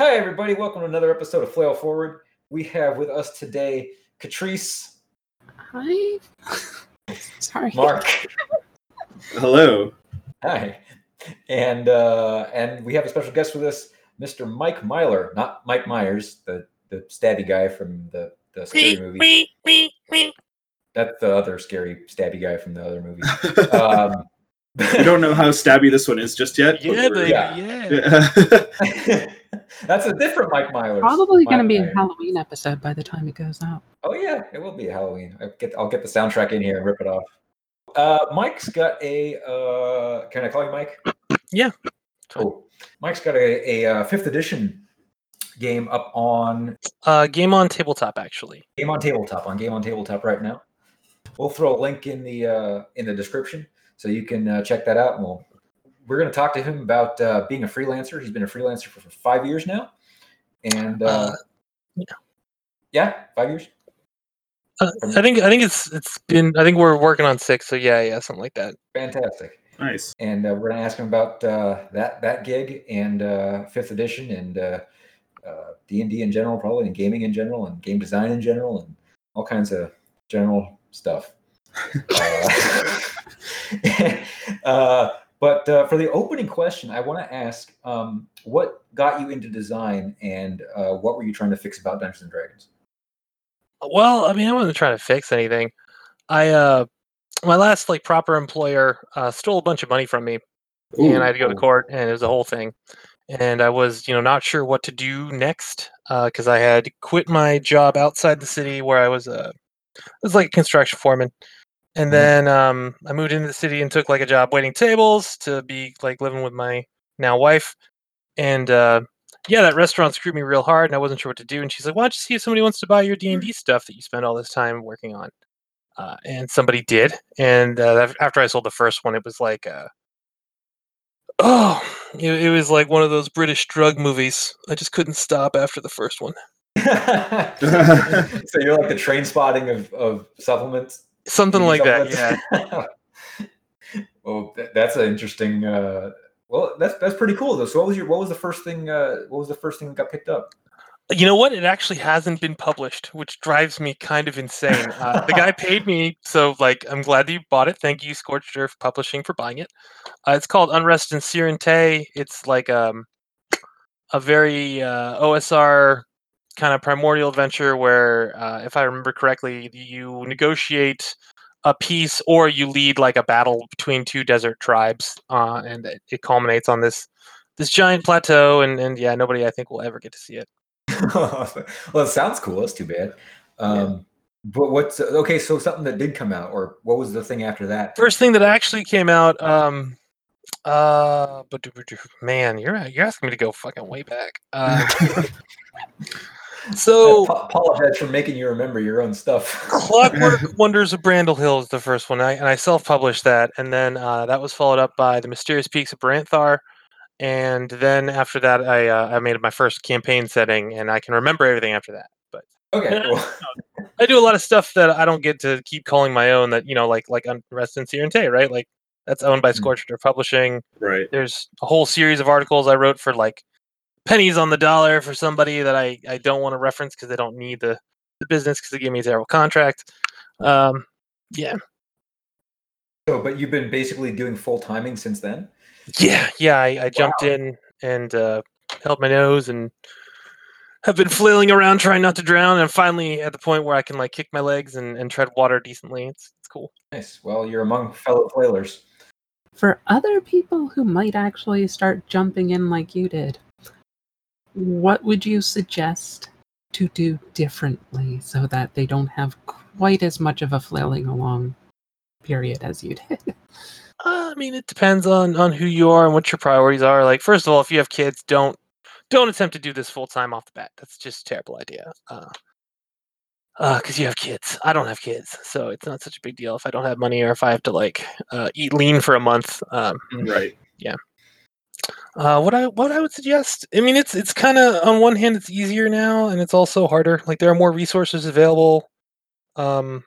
Hi, everybody. Welcome to another episode of Flail Forward. We have with us today Catrice, Hi. Sorry. Mark, Hello. hi, and uh, and we have a special guest with us, Mr. Mike Myler, not Mike Myers, the the stabby guy from the the scary movie. That's the other scary stabby guy from the other movie. Um, we don't know how stabby this one is just yet. but Yeah, we're- baby, yeah. yeah. That's a different Mike Myers. Probably going to Mike be a Halloween episode by the time it goes out. Oh yeah, it will be Halloween. I'll get I'll get the soundtrack in here and rip it off. Uh, Mike's got a. Uh, can I call you Mike? Yeah. Cool. Mike's got a, a uh, fifth edition game up on Uh, game on tabletop, actually. Game on Tabletop on Game on Tabletop right now. We'll throw a link in the uh, in the description so you can uh, check that out. And we'll we're going to talk to him about uh, being a freelancer. He's been a freelancer for, for five years now, and uh, Uh, yeah. yeah, five years. Uh, I think I think it's it's been I think we're working on six, so yeah, yeah, something like that. Fantastic. nice. and uh, we're going to ask him about uh, that that gig and uh, fifth edition and uh, uh, D&D in general, probably, and gaming in general, and game design in general, and all kinds of general stuff. uh, uh, but uh, for the opening question, I want to ask, um, what got you into design, and uh, what were you trying to fix about Dungeons and Dragons? Well, I mean, I wasn't trying to fix anything. I uh, my last like proper employer uh, stole a bunch of money from me, and I had to go to court, and it was a whole thing. And I was, you know, not sure what to do next because I had quit my job outside the city where I was a, I was like a construction foreman, and Mhm. then um, I moved into the city and took like a job waiting tables to be like living with my now wife, and uh, yeah, that restaurant screwed me real hard, and I wasn't sure what to do. And she's like, "Why don't you see if somebody wants to buy your D and D stuff that you spend all this time working on?" Uh, and somebody did. And uh, after I sold the first one, it was like, uh, oh, it, it was like one of those British drug movies. I just couldn't stop after the first one. so you're like the train spotting of, of supplements Something like that, yeah. well, th- that's an interesting. Uh, well, that's that's pretty cool though. So, what was your what was the first thing? Uh, what was the first thing that got picked up? You know what? It actually hasn't been published, which drives me kind of insane. Uh, the guy paid me, so like, I'm glad that you bought it. Thank you, Scorched Earth Publishing, for buying it. Uh, it's called Unrest in Sirente. It's like um, a very uh, OSR kind of primordial adventure where, uh, if I remember correctly, you negotiate a peace or you lead like a battle between two desert tribes, uh, and it, it culminates on this this giant plateau. And and yeah, nobody I think will ever get to see it. well, it sounds cool. That's too bad. Um, But what's okay? So something that did come out, or what was the thing after that? first thing that actually came out um uh but man you're you're asking me to go fucking way back uh, so I apologize for making you remember your own stuff. clockwork wonders of brandle hill is the first one I, and i self-published that and then uh, that was followed up by the mysterious peaks of Baranthar. and then after that i uh, i made my first campaign setting and i can remember everything after that but okay, cool. I do a lot of stuff that I don't get to keep calling my own. That you know, like like Unrest in Sirente, right? Like that's owned by Mm. Scorched Earth Publishing. right. There's a whole series of articles I wrote for like pennies on the dollar for somebody that I I don't want to reference because they don't need the the business because they gave me a terrible contract. Um, yeah, So, but you've been basically doing full timing since then. yeah, yeah. I, I jumped in and uh, held my nose and have been flailing around trying not to drown. And finally at the point where I can like kick my legs and, and tread water decently. It's it's cool. Nice. Well, you're among fellow flailers. For other people who might actually start jumping in like you did, what would you suggest to do differently so that they don't have quite as much of a flailing along period as you did? Uh, I mean, it depends on on who you are and what your priorities are. Like, first of all, if you have kids, don't don't attempt to do this full time off the bat. That's just a terrible idea. Uh, because you have kids. I don't have kids, so it's not such a big deal if I don't have money or if I have to like uh, eat lean for a month. Um, Right. Uh, what I what I would suggest. I mean, it's it's kind of on one hand it's easier now, and it's also harder. Like there are more resources available. Um,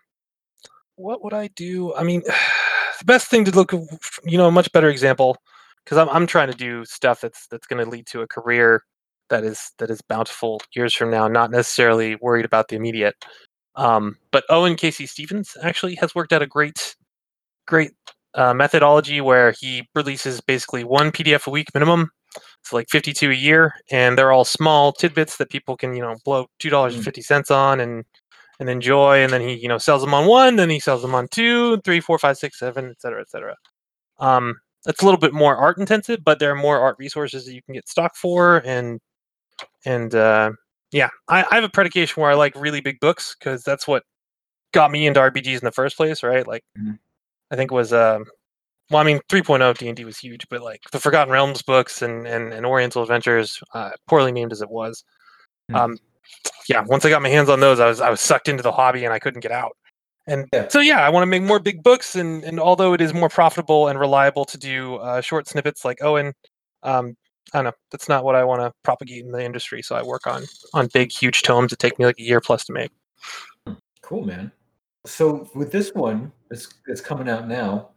what would I do? I mean, the best thing to look, you know, a much better example because I'm I'm trying to do stuff that's that's going to lead to a career that is that is bountiful years from now. Not necessarily worried about the immediate. Um, but Owen K.C. Stephens actually has worked out a great, great uh, methodology where he releases basically one PDF a week minimum. It's like 52 a year, and they're all small tidbits that people can, you know, blow two dollars and fifty cents on and and enjoy. And then he, you know, sells them on one, then he sells them on two, three, four, five, six, seven, et cetera, et cetera. Um, it's a little bit more art intensive, but there are more art resources that you can get stock for, and and uh, yeah, I, I have a predication where I like really big books because that's what got me into RPGs in the first place, right? Like, Mhm. I think it was um, well, I mean, 3.0 D and D was huge, but like the Forgotten Realms books and and, and Oriental Adventures, uh, poorly named as it was, Mhm. um, yeah. Once I got my hands on those, I was I was sucked into the hobby and I couldn't get out. And Yeah. so yeah, I want to make more big books, and and although it is more profitable and reliable to do uh, short snippets like Owen, um, I don't know, that's not what I want to propagate in the industry. So I work on on big, huge tomes that take me like a year plus to make. Cool, man. So with this one that's that's coming out now,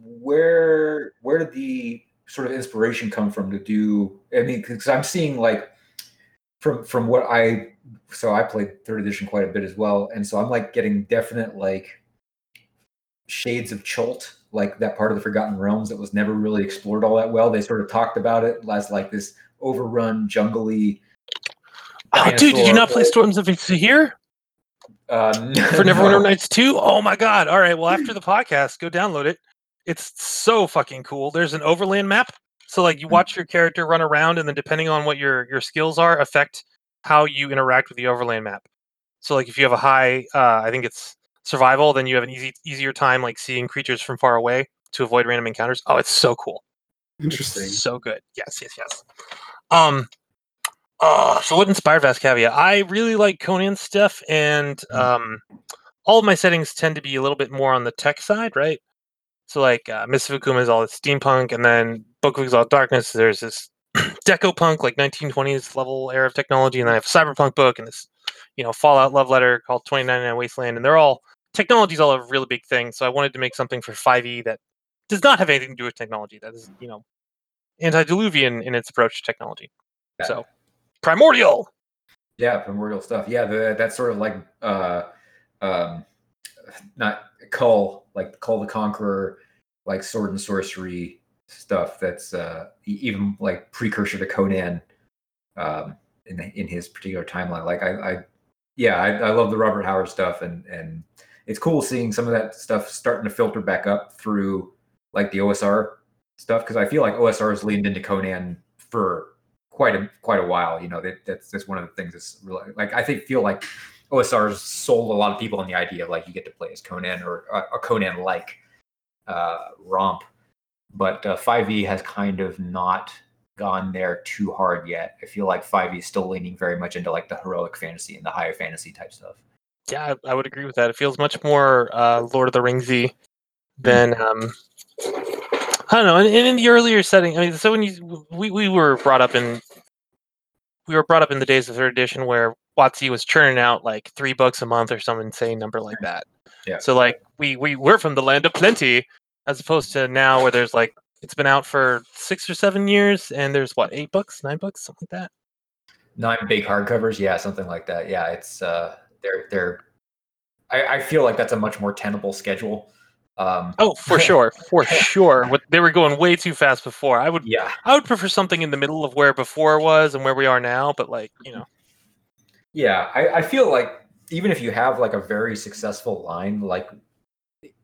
where where did the sort of inspiration come from to do? I mean, because I'm seeing like from from what I so I played third edition quite a bit as well, and so I'm like getting definite like shades of Chult, like that part of the Forgotten Realms that was never really explored all that well. They sort of talked about it as like this overrun, jungly. Oh, dude, did you not play Storms of Zehir Uh, for Neverwinter. Nights 2? Oh my god. All right, well after the podcast, go download it. It's so fucking cool. There's an overland map. So like you watch your character run around and then depending on what your your skills are affect how you interact with the overland map. So like if you have a high uh I think it's survival, then you have an easy easier time like seeing creatures from far away to avoid random encounters. Oh, it's so cool. Interesting. So good. Yes, yes, yes. Um uh, so what inspired Vascavia? I really like Conan stuff and Mm. um all of my settings tend to be a little bit more on the tech side, right? So like uh, Mists of Akuma is all steampunk, and then Book of Exalted Darkness, there's this deco punk like 1920s level era of technology, and then I have a cyberpunk book and this, you know, Fallout love letter called 2099 Wasteland, and they're all technology's all a really big thing. So I wanted to make something for 5e that does not have anything to do with technology. That is, you know, antediluvian in its approach to technology. Yeah. So primordial. Yeah, primordial stuff. Yeah, the, that's sort of like uh um not Kull, like Kull the Conqueror, like sword and sorcery stuff that's uh even like precursor to Conan um in the, in his particular timeline. Like I, I yeah, I, I love the Robert Howard stuff and and it's cool seeing some of that stuff starting to filter back up through like the OSR stuff because I feel like OSR has leaned into Conan for quite a quite a while. You know, that, that's that's one of the things that's really like I think feel like OSR's sold a lot of people on the idea of like you get to play as Conan or a, a Conan like uh, romp, but uh, 5e has kind of not gone there too hard yet. I feel like 5e is still leaning very much into like the heroic fantasy and the higher fantasy type stuff. Yeah, I, I would agree with that. It feels much more uh, Lord of the Ringsy than um, I don't know. And, and in the earlier setting, I mean, so when you we, we were brought up in we were brought up in the days of third edition where WotC was churning out like three books a month or some insane number like that. Yeah. So like we we we're from the land of plenty, as opposed to now where there's like it's been out for six or seven years and there's what eight books, nine books, something like that. Nine big hardcovers, yeah, something like that. Yeah, it's uh, they're they're. I, I feel like that's a much more tenable schedule. Um, Oh, for sure, for sure. What they were going way too fast before. I would yeah, I would prefer something in the middle of where before was and where we are now, but like, you know. Yeah, I, I feel like even if you have like a very successful line, like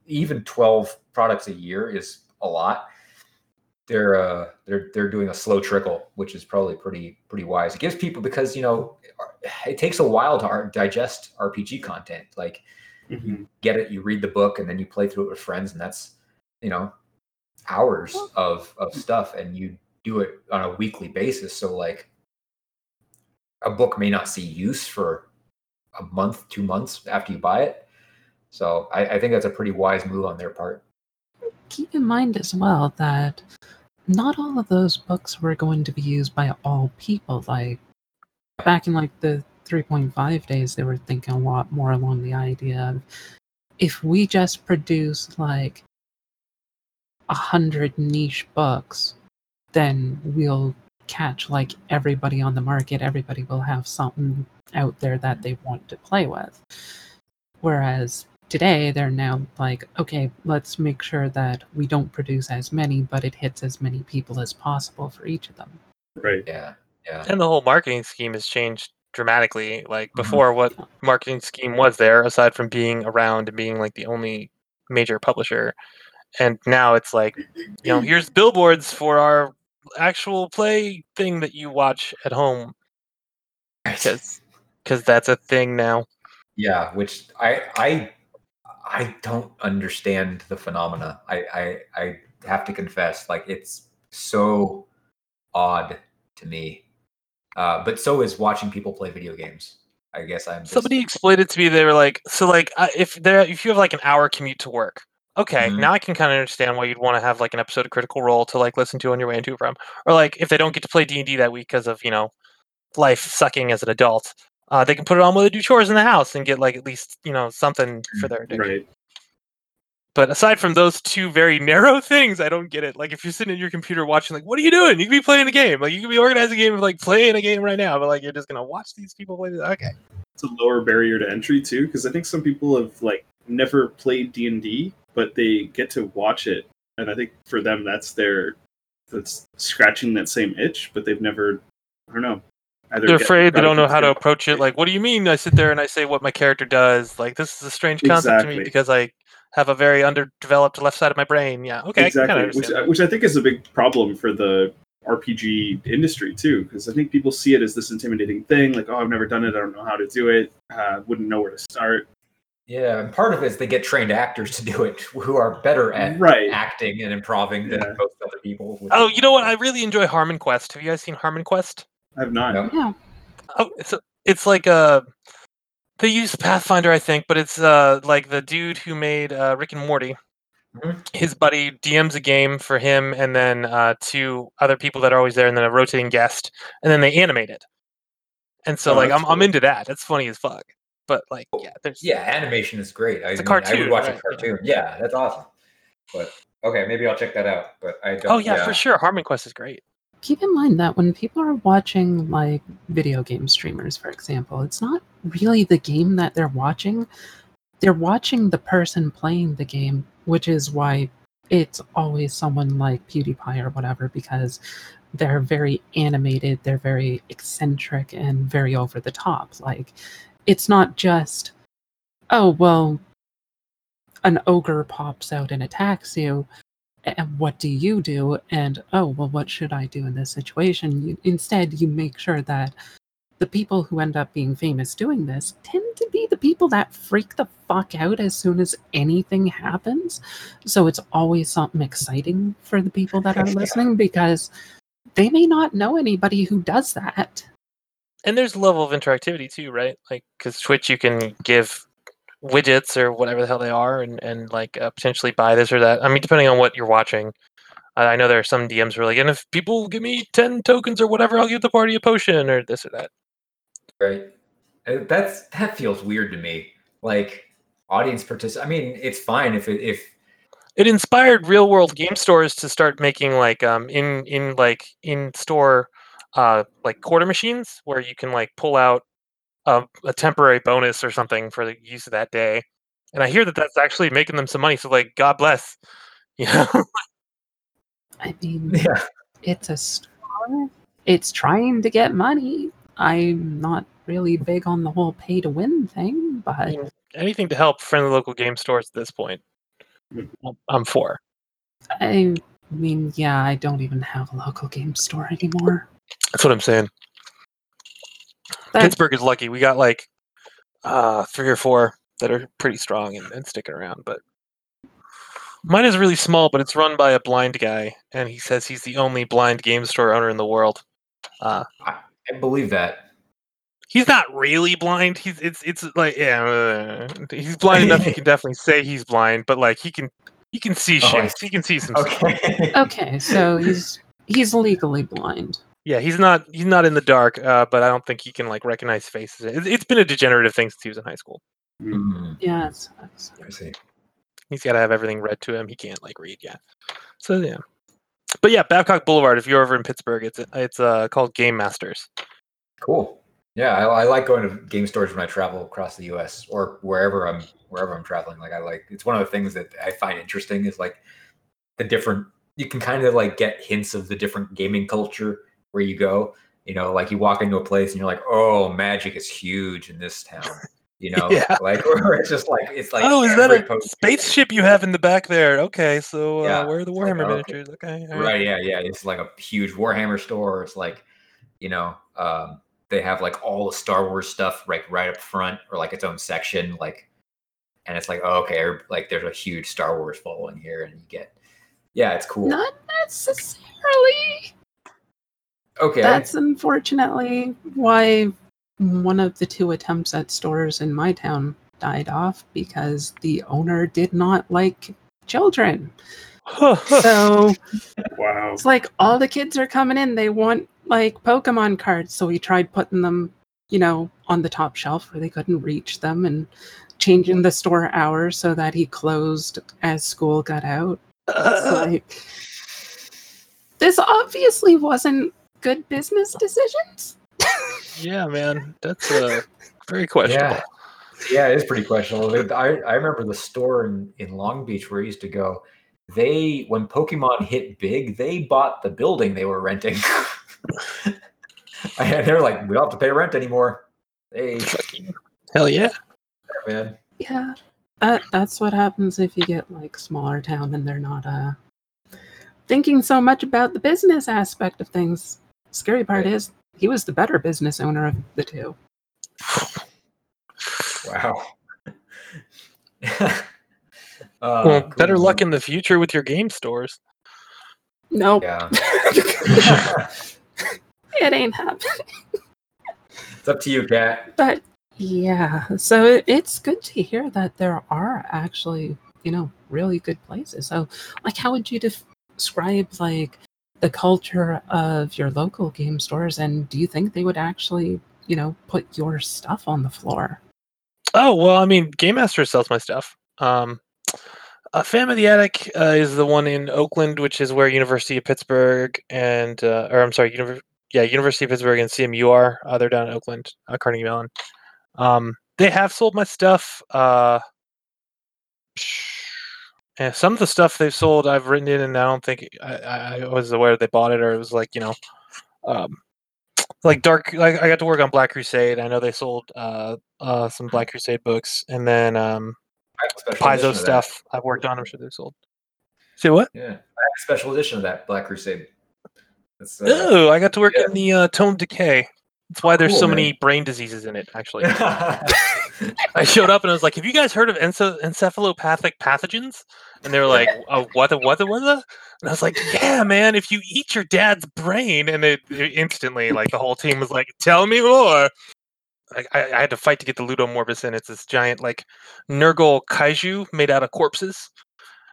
even 12 products a year is a lot. They're uh they're they're doing a slow trickle, which is probably pretty pretty wise. It gives people because you know it takes a while to digest RPG content. Like Mhm. get it, you read the book, and then you play through it with friends, and that's you know hours of of stuff, and you do it on a weekly basis. So like a book may not see use for a month, two months after you buy it. So I, I think that's a pretty wise move on their part. Keep in mind as well that not all of those books were going to be used by all people. Like back in like the 3.5 days, they were thinking a lot more along the idea of if we just produce like a hundred niche books, then we'll catch like everybody on the market. Everybody will have something out there that they want to play with. Whereas today they're now like, okay, let's make sure that we don't produce as many, but it hits as many people as possible for each of them. Right. Yeah. Yeah. And the whole marketing scheme has changed dramatically. Like Mhm. before, what marketing scheme was there aside from being around and being like the only major publisher? And now it's like, you know, here's billboards for our actual play thing that you watch at home because because that's a thing now. Yeah, which I I I don't understand the phenomena. I I, I have to confess, like it's so odd to me. Uh, but so is watching people play video games. I guess I'm just, Somebody explained it to me. They were like, so like uh, if there if you have like an hour commute to work, okay, Mhm. now I can kind of understand why you'd want to have like an episode of Critical Role to like listen to on your way into from, or like if they don't get to play D and D that week because of you know life sucking as an adult, uh, they can put it on while they do chores in the house and get like at least you know something for their addiction. Right. But aside from those two very narrow things, I don't get it. Like if you're sitting at your computer watching, like, what are you doing? You could be playing a game. Like you could be organizing a game of like playing a game right now, but like you're just gonna watch these people play. This. Okay. It's a lower barrier to entry too, because I think some people have like never played D and D, but they get to watch it, and I think for them that's their that's scratching that same itch, but they've never. I don't know. Either They're afraid they don't know how to approach it. Like, what do you mean? I sit there and I say what my character does. Like, this is a strange concept to me because I have a very underdeveloped left side of my brain. Yeah, okay, exactly, kinda which which I think is a big problem for the RPG industry too, because I think people see it as this intimidating thing, like, oh, I've never done it, I don't know how to do it, uh, wouldn't know where to start. yeah, and part of it is they get trained actors to do it who are better at Right. acting and improving than Yeah. most other people. which Oh, you know what? I really enjoy Harmon Quest. Have you guys seen Harmon Quest? I have not. No. Yeah. Oh, it's a, it's like a they use Pathfinder, I think, but it's uh like the dude who made uh, Rick and Morty. Mhm. His buddy DMs a game for him, and then uh, two other people that are always there, and then a rotating guest, and then they animate it. And so, Oh, like, I'm I'm into that. That's funny as fuck. But like, yeah, there's Yeah, animation is great. I It's a mean, I would watch right, a cartoon. Yeah. that's awesome. But okay, maybe I'll check that out. But I don't. Oh yeah, for sure. Harmon Quest is great. keep in mind that when people are watching like video game streamers for example it's not really the game that they're watching they're watching the person playing the game which is why it's always someone like pewdiepie or whatever because they're very animated they're very eccentric and very over the top. Like it's not just oh well an ogre pops out and attacks you and what do you do? and oh well what should i do in this situation? You, instead you make sure that the people who end up being famous doing this tend to be the people that freak the fuck out as soon as anything happens so it's always something exciting for the people that are listening because they may not know anybody who does that And there's a level of interactivity too, right? Like, because Twitch, you can give widgets or whatever the hell they are, and and like uh, potentially buy this or that. I mean, depending on what you're watching. I know there are some DMs who are like, and if people give me ten tokens or whatever, I'll give the party a potion or this or that. Right. Uh, That's that feels weird to me. Like audience participation. I mean, it's fine if it if It inspired real world game stores to start making like um in in like in store uh like quarter machines where you can like pull out a, a temporary bonus or something for the use of that day. And I hear that that's actually making them some money. So like, God bless. You know. i mean yeah. it's a store it's trying to get money i'm not really big on the whole pay to win thing I but mean, anything to help friendly local game stores at this point, Mm. I'm- I'm for. I mean, yeah, I don't even have a local game store anymore. That's what I'm saying. That- Pittsburgh is lucky. We got like uh, three or four that are pretty strong and, and sticking around. But mine is really small, but it's run by a blind guy, and he says he's the only blind game store owner in the world. Uh, I believe that. he's not really blind. He's it's it's like yeah, uh, he's blind enough. He can definitely say he's blind, but like he can he can see Oh, I shit. He can see some. stuff. Okay. okay, so he's he's legally blind. Yeah, he's not he's not in the dark, uh, but I don't think he can like recognize faces. It, it's been a degenerative thing since he was in high school. Hmm, Yeah, it sucks. I see. He's got to have everything read to him. He can't like read yet. So yeah, but yeah, Babcock Boulevard. If you're over in Pittsburgh, it's it's uh, called Game Masters. Cool. Yeah, I, I like going to game stores when I travel across the U.S. or wherever I'm wherever I'm traveling. Like I like it's one of the things that I find interesting is like the different. You can kind of like get hints of the different gaming culture where you go. You know, like you walk into a place and you're like, oh, magic is huge in this town. You know, Yeah. like or it's just like it's like oh, is that a post- spaceship you have in the back there? Okay, so uh, Yeah, where are the it's like, Warhammer okay. miniatures? Okay, right yeah yeah it's like a huge warhammer store it's like you know um they have like all the star wars stuff like right up front or like its own section like and it's like oh, okay er- like there's a huge star wars following here and you get yeah it's cool Not necessarily. okay That's unfortunately why one of the two attempts at stores in my town died off because the owner did not like children. So Wow. it's like all the kids are coming in, they want like Pokemon cards. So we tried putting them, you know, on the top shelf where they couldn't reach them and changing the store hours so that he closed as school got out. It's like this obviously wasn't good business decisions. Yeah, man, that's uh, very questionable. yeah yeah it is pretty questionable i i remember the store in in long beach where i used to go they when pokemon hit big they bought the building they were renting and they're like we don't have to pay rent anymore hey Hell yeah. man Yeah. That that's what happens if you get like smaller town and they're not uh thinking so much about the business aspect of things. Scary part Right. is he was the better business owner of the two. Wow. Uh, well, better luck in the future with your game stores. Nope. Yeah. It ain't happening. it's up to you, Kat. But yeah, so it, it's good to hear that there are actually, you know, really good places. So, like, how would you def- describe like the culture of your local game stores, and do you think they would actually, you know, put your stuff on the floor? Oh well, I mean, Game Master sells my stuff. Um, uh, Phantom of the Attic uh, is the one in Oakland, which is where University of Pittsburgh and, uh, or I'm sorry, Univer- yeah, University of Pittsburgh and CMU are. Uh, they're down in Oakland, uh, Carnegie Mellon. Um, they have sold my stuff. Uh, and some of the stuff they've sold, I've written in, and I don't think I, I I was aware they bought it, or it was like you know, um, like Dark. Like I got to work on Black Crusade. I know they sold uh, uh, some Black Crusade books, and then um, I have a special Paizo edition that. stuff I've worked on. I'm sure they sold. Say what? Yeah. I have a special edition of that Black Crusade. It's, uh, Oh, I got to work yeah. in the uh, Tome Decay. That's why there's Cool, so man. many brain diseases in it. Actually, I showed up and I was like, "Have you guys heard of ence- encephalopathic pathogens?" And they were like, oh, "What? The, what? The, what? The? And I was like, "Yeah, man. If you eat your dad's brain," and it, it instantly, like, the whole team was like, "Tell me more." I, I, I had to fight to get the Ludomorbus in. It's this giant, like, Nurgle kaiju made out of corpses.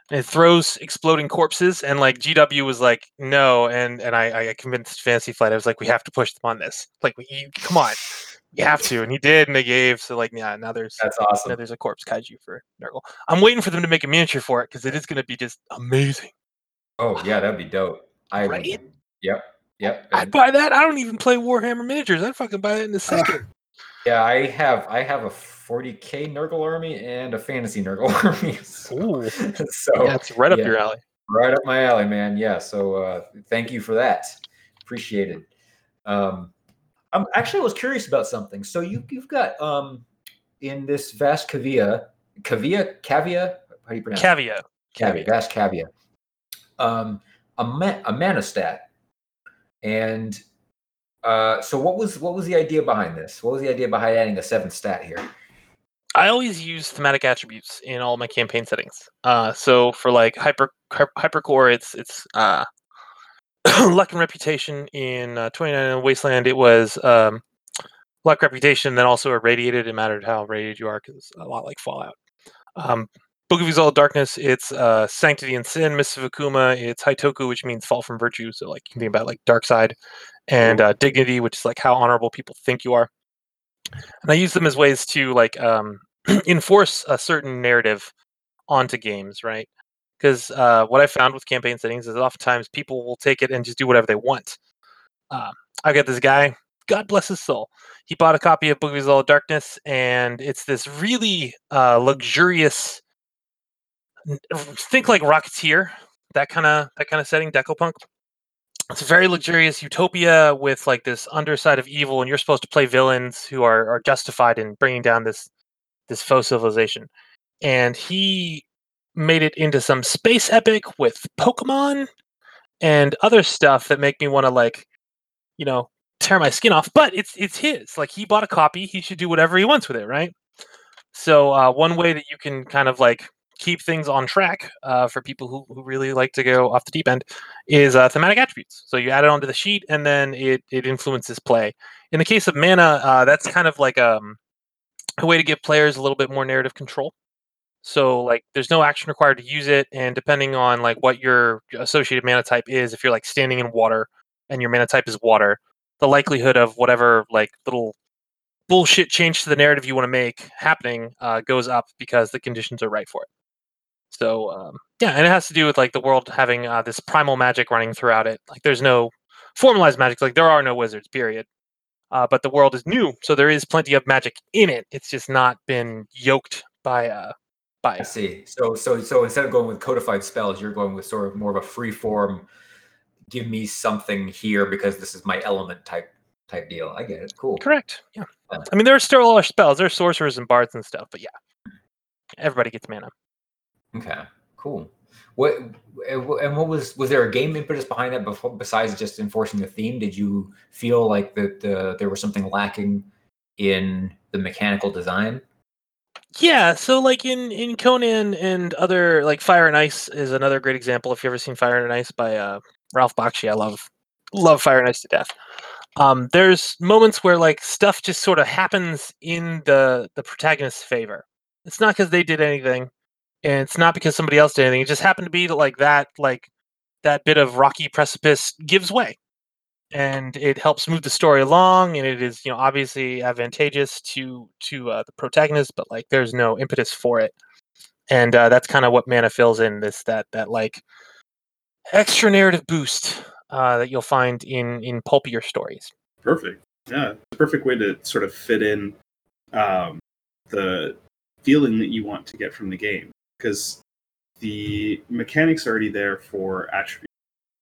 And it throws exploding corpses, and like GW was like, "No," and and I, I convinced Fantasy Flight. I was like, "We have to push them on this. Like, you, come on, you have to." And he did, and they gave. So like, yeah, now there's That's awesome. now there's a corpse kaiju for Nurgle. I'm waiting for them to make a miniature for it because it is going to be just amazing. Oh yeah, that'd be dope. I Right? Yep. Yep. I'd buy that. I don't even play Warhammer miniatures. I'd fucking buy that in a second. yeah, I have I have a 40k Nurgle army and a fantasy Nurgle army. So, Ooh, so yeah, it's right up yeah. your alley. right up my alley, man. Yeah. So uh, thank you for that. Appreciate it. Um, I'm actually I was curious about something. So you you've got um in this vast cavia, cavia, cavia. How do you pronounce it? Cavia. Cavia, vast cavia. Um, a ma- a manistat, and uh, so what was what was the idea behind this? What was the idea behind adding a seventh stat here? I always use thematic attributes in all my campaign settings. Uh, so for like hyper hy- hypercorps, it's it's uh, luck and reputation. In uh, 29 in the Wasteland, it was um, luck, reputation, then also irradiated. It mattered how radiated you are because a lot like Fallout. Um, Book of Exalted Darkness, it's uh, Sanctity and Sin. Mists of Akuma, it's Haitoku, which means fall from virtue. So like you can think about like dark side, and uh, dignity, which is like how honorable people think you are. And I use them as ways to like um, enforce a certain narrative onto games, right? Because uh, what I found with campaign settings is oftentimes people will take it and just do whatever they want. Um, I got this guy, God bless his soul. He bought a copy of Book of Exalted Darkness, and it's this really uh, luxurious. Think like Rocketeer, that kind of that kind of setting, Decopunk. It's a very luxurious utopia with like this underside of evil, and you're supposed to play villains who are are justified in bringing down this this faux civilization. And he made it into some space epic with Pokemon and other stuff that make me want to like, you know, tear my skin off. But it's it's his. Like he bought a copy. He should do whatever he wants with it, right? So uh, one way that you can kind of like keep things on track uh, for people who, who really like to go off the deep end is uh, thematic attributes. So you add it onto the sheet, and then it it influences play. In the case of mana, uh, that's kind of like um, a way to give players a little bit more narrative control. So like there's no action required to use it, and depending on like what your associated mana type is, if you're like standing in water and your mana type is water, the likelihood of whatever like little bullshit change to the narrative you want to make happening uh, goes up because the conditions are right for it. So um, yeah, and it has to do with like the world having uh, this primal magic running throughout it. Like there's no formalized magic, like there are no wizards, period. Uh, but the world is new, so there is plenty of magic in it. It's just not been yoked by uh by I see. So so so instead of going with codified spells, you're going with sort of more of a free form. Give me something here because this is my element type type deal. I get it. Cool. correct. Yeah. I mean there are still other spells. There's sorcerers and bards and stuff, but yeah, everybody gets mana. Okay. Cool. What and what was was there a game impetus behind that before, besides just enforcing the theme? Did you feel like that the, there was something lacking in the mechanical design? Yeah, so like in in Conan and other like Fire and Ice is another great example. If you have ever seen Fire and Ice by uh, Ralph Bakshi, I love love Fire and Ice to death. Um, there's moments where like stuff just sort of happens in the the protagonist's favor. It's not because they did anything, and it's not because somebody else did anything. It just happened to be like that like that bit of rocky precipice gives way, and it helps move the story along. And it is you know obviously advantageous to to uh, the protagonist, but like there's no impetus for it, and uh, that's kind of what mana fills in this that that like extra narrative boost uh, that you'll find in in pulpier stories. Perfect. Yeah, perfect way to sort of fit in um, the feeling that you want to get from the game because the mechanics are already there for attributes,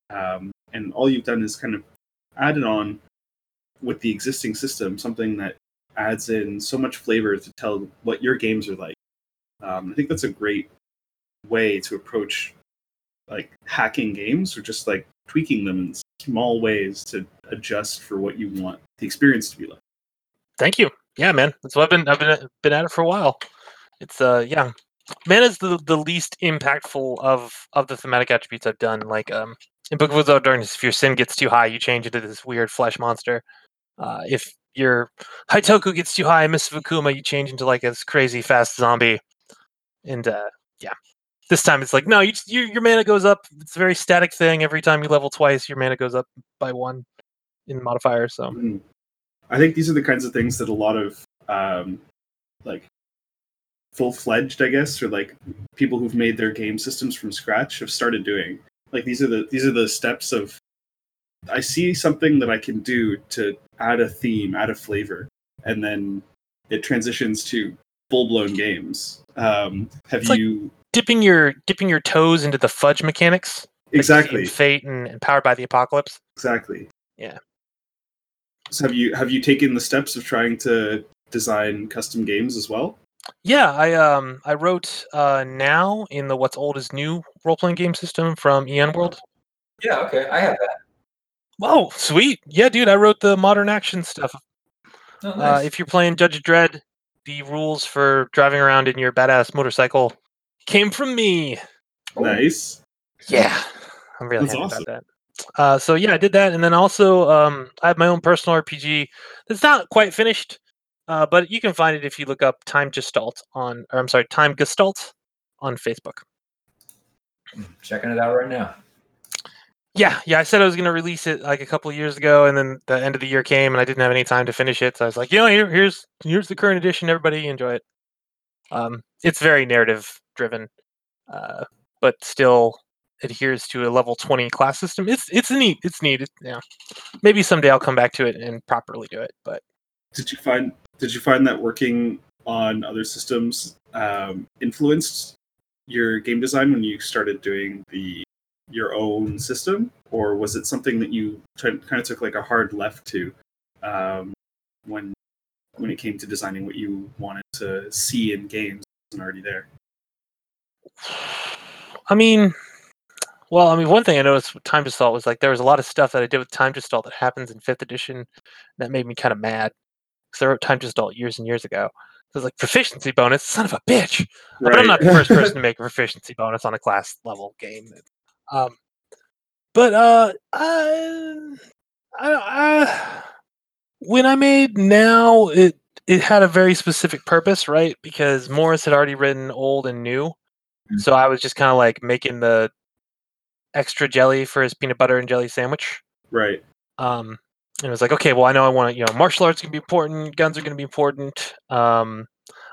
um, and all you've done is kind of added on with the existing system something that adds in so much flavor to tell what your games are like. Um, I think that's a great way to approach like hacking games or just like tweaking them in small ways to adjust for what you want the experience to be like. Thank you. Yeah, man. That's what I've been I've been been at it for a while. It's uh yeah. Mana's the the least impactful of of the thematic attributes I've done. Like um in Book of Exalted Darkness, if your sin gets too high, you change into this weird flesh monster. Uh, if your Haitoku gets too high, Miss Akuma, you change into like this crazy fast zombie. And uh yeah. This time it's like no, you, just, your mana goes up. It's a very static thing. Every time you level twice, your mana goes up by one in modifier. So Mm. I think these are the kinds of things that a lot of um, like full fledged, I guess, or like people who've made their game systems from scratch have started doing. Like these are the these are the steps of I see something that I can do to add a theme, add a flavor, and then it transitions to full blown games. Um, have It's like- you dipping your dipping your toes into the fudge mechanics. like you see in exactly Fate and, and Powered by the Apocalypse. exactly? Yeah. So have you have you taken the steps of trying to design custom games as well? Yeah, I um I wrote uh now in the What's Old is New role playing game system from EN World. Yeah. Okay. I have that. Oh, sweet. Yeah, dude, I wrote the modern action stuff. Oh, Uh, if you're playing Judge Dredd, the rules for driving around in your badass motorcycle came from me. Oh, Nice. Yeah, I'm really That's happy awesome. about that. Uh, so yeah, I did that, and then also um, I have my own personal RPG that's not quite finished, uh, but you can find it if you look up Time Gestalt on, or I'm sorry, Time Gestalt on Facebook. Checking it out right now. Yeah, yeah, I said I was going to release it like a couple of years ago, and then the end of the year came, and I didn't have any time to finish it. So I was like, you know, here, here's here's the current edition. Everybody enjoy it. Um, it's very narrative driven. Uh, but still adheres to a level 20 class system. It's it's neat. It's neat. It, yeah. Maybe someday I'll come back to it and properly do it. But Did you find Did you find that working on other systems um, influenced your game design when you started doing the your own system, or was it something that you t- kind of took like a hard left to um, when when it came to designing what you wanted to see in games wasn't already there? I mean, well, I mean, one thing I noticed with Time Gestalt was like there was a lot of stuff that I did with Time Gestalt that happens in fifth edition that made me kind of mad because I wrote Time Gestalt years and years ago. So it was like proficiency bonus, son of a bitch. But I'm not the first person to make a proficiency bonus on a class level game. Um, but uh, I, I, I, when I made now, it it had a very specific purpose, right? Because Morris had already written old and new, Mm. so I was just kind of like making the extra jelly for his peanut butter and jelly sandwich. right. Um, and it was like, okay, well, I know I want to, you know, martial arts can be important, guns are going to be important. Um,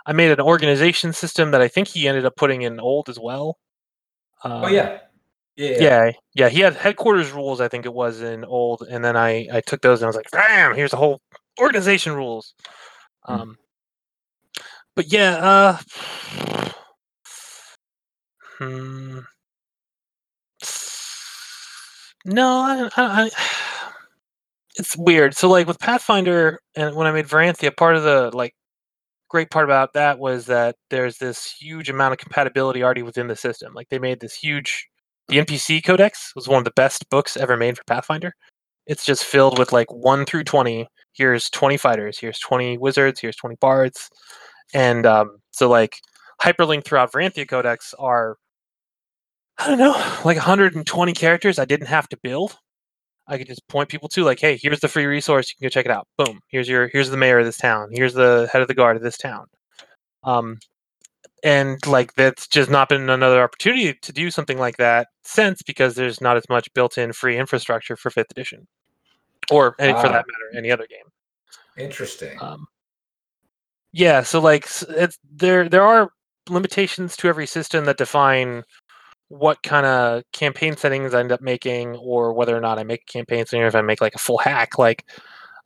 I made an organization system that I think he ended up putting in old as well. Um, Oh yeah. Yeah. yeah. yeah, yeah. He had headquarters rules, I think it was in old, and then I I took those and I was like, bam, here's the whole organization rules. Hmm. Um, but yeah, uh, hmm. No, I, I, I, it's weird. So like with Pathfinder, and when I made Veranthea, part of the like great part about that was that there's this huge amount of compatibility already within the system. Like they made this huge the NPC Codex was one of the best books ever made for Pathfinder. It's just filled with like 1 through 20. Here's 20 fighters, here's 20 wizards, here's 20 bards. And um, so like hyperlink throughout Veranthea Codex are I don't know, like 120 characters I didn't have to build. I could just point people to like, hey, here's the free resource. You can go check it out. Boom. Here's your here's the mayor of this town. Here's the head of the guard of this town. Um, and like that's just not been another opportunity to do something like that since because there's not as much built-in free infrastructure for fifth edition, or any, for Ah. that matter, any other game. Interesting. Um, yeah, so like it's there there are limitations to every system that define what kind of campaign settings I end up making, or whether or not I make a campaign setting, or if I make like a full hack. Like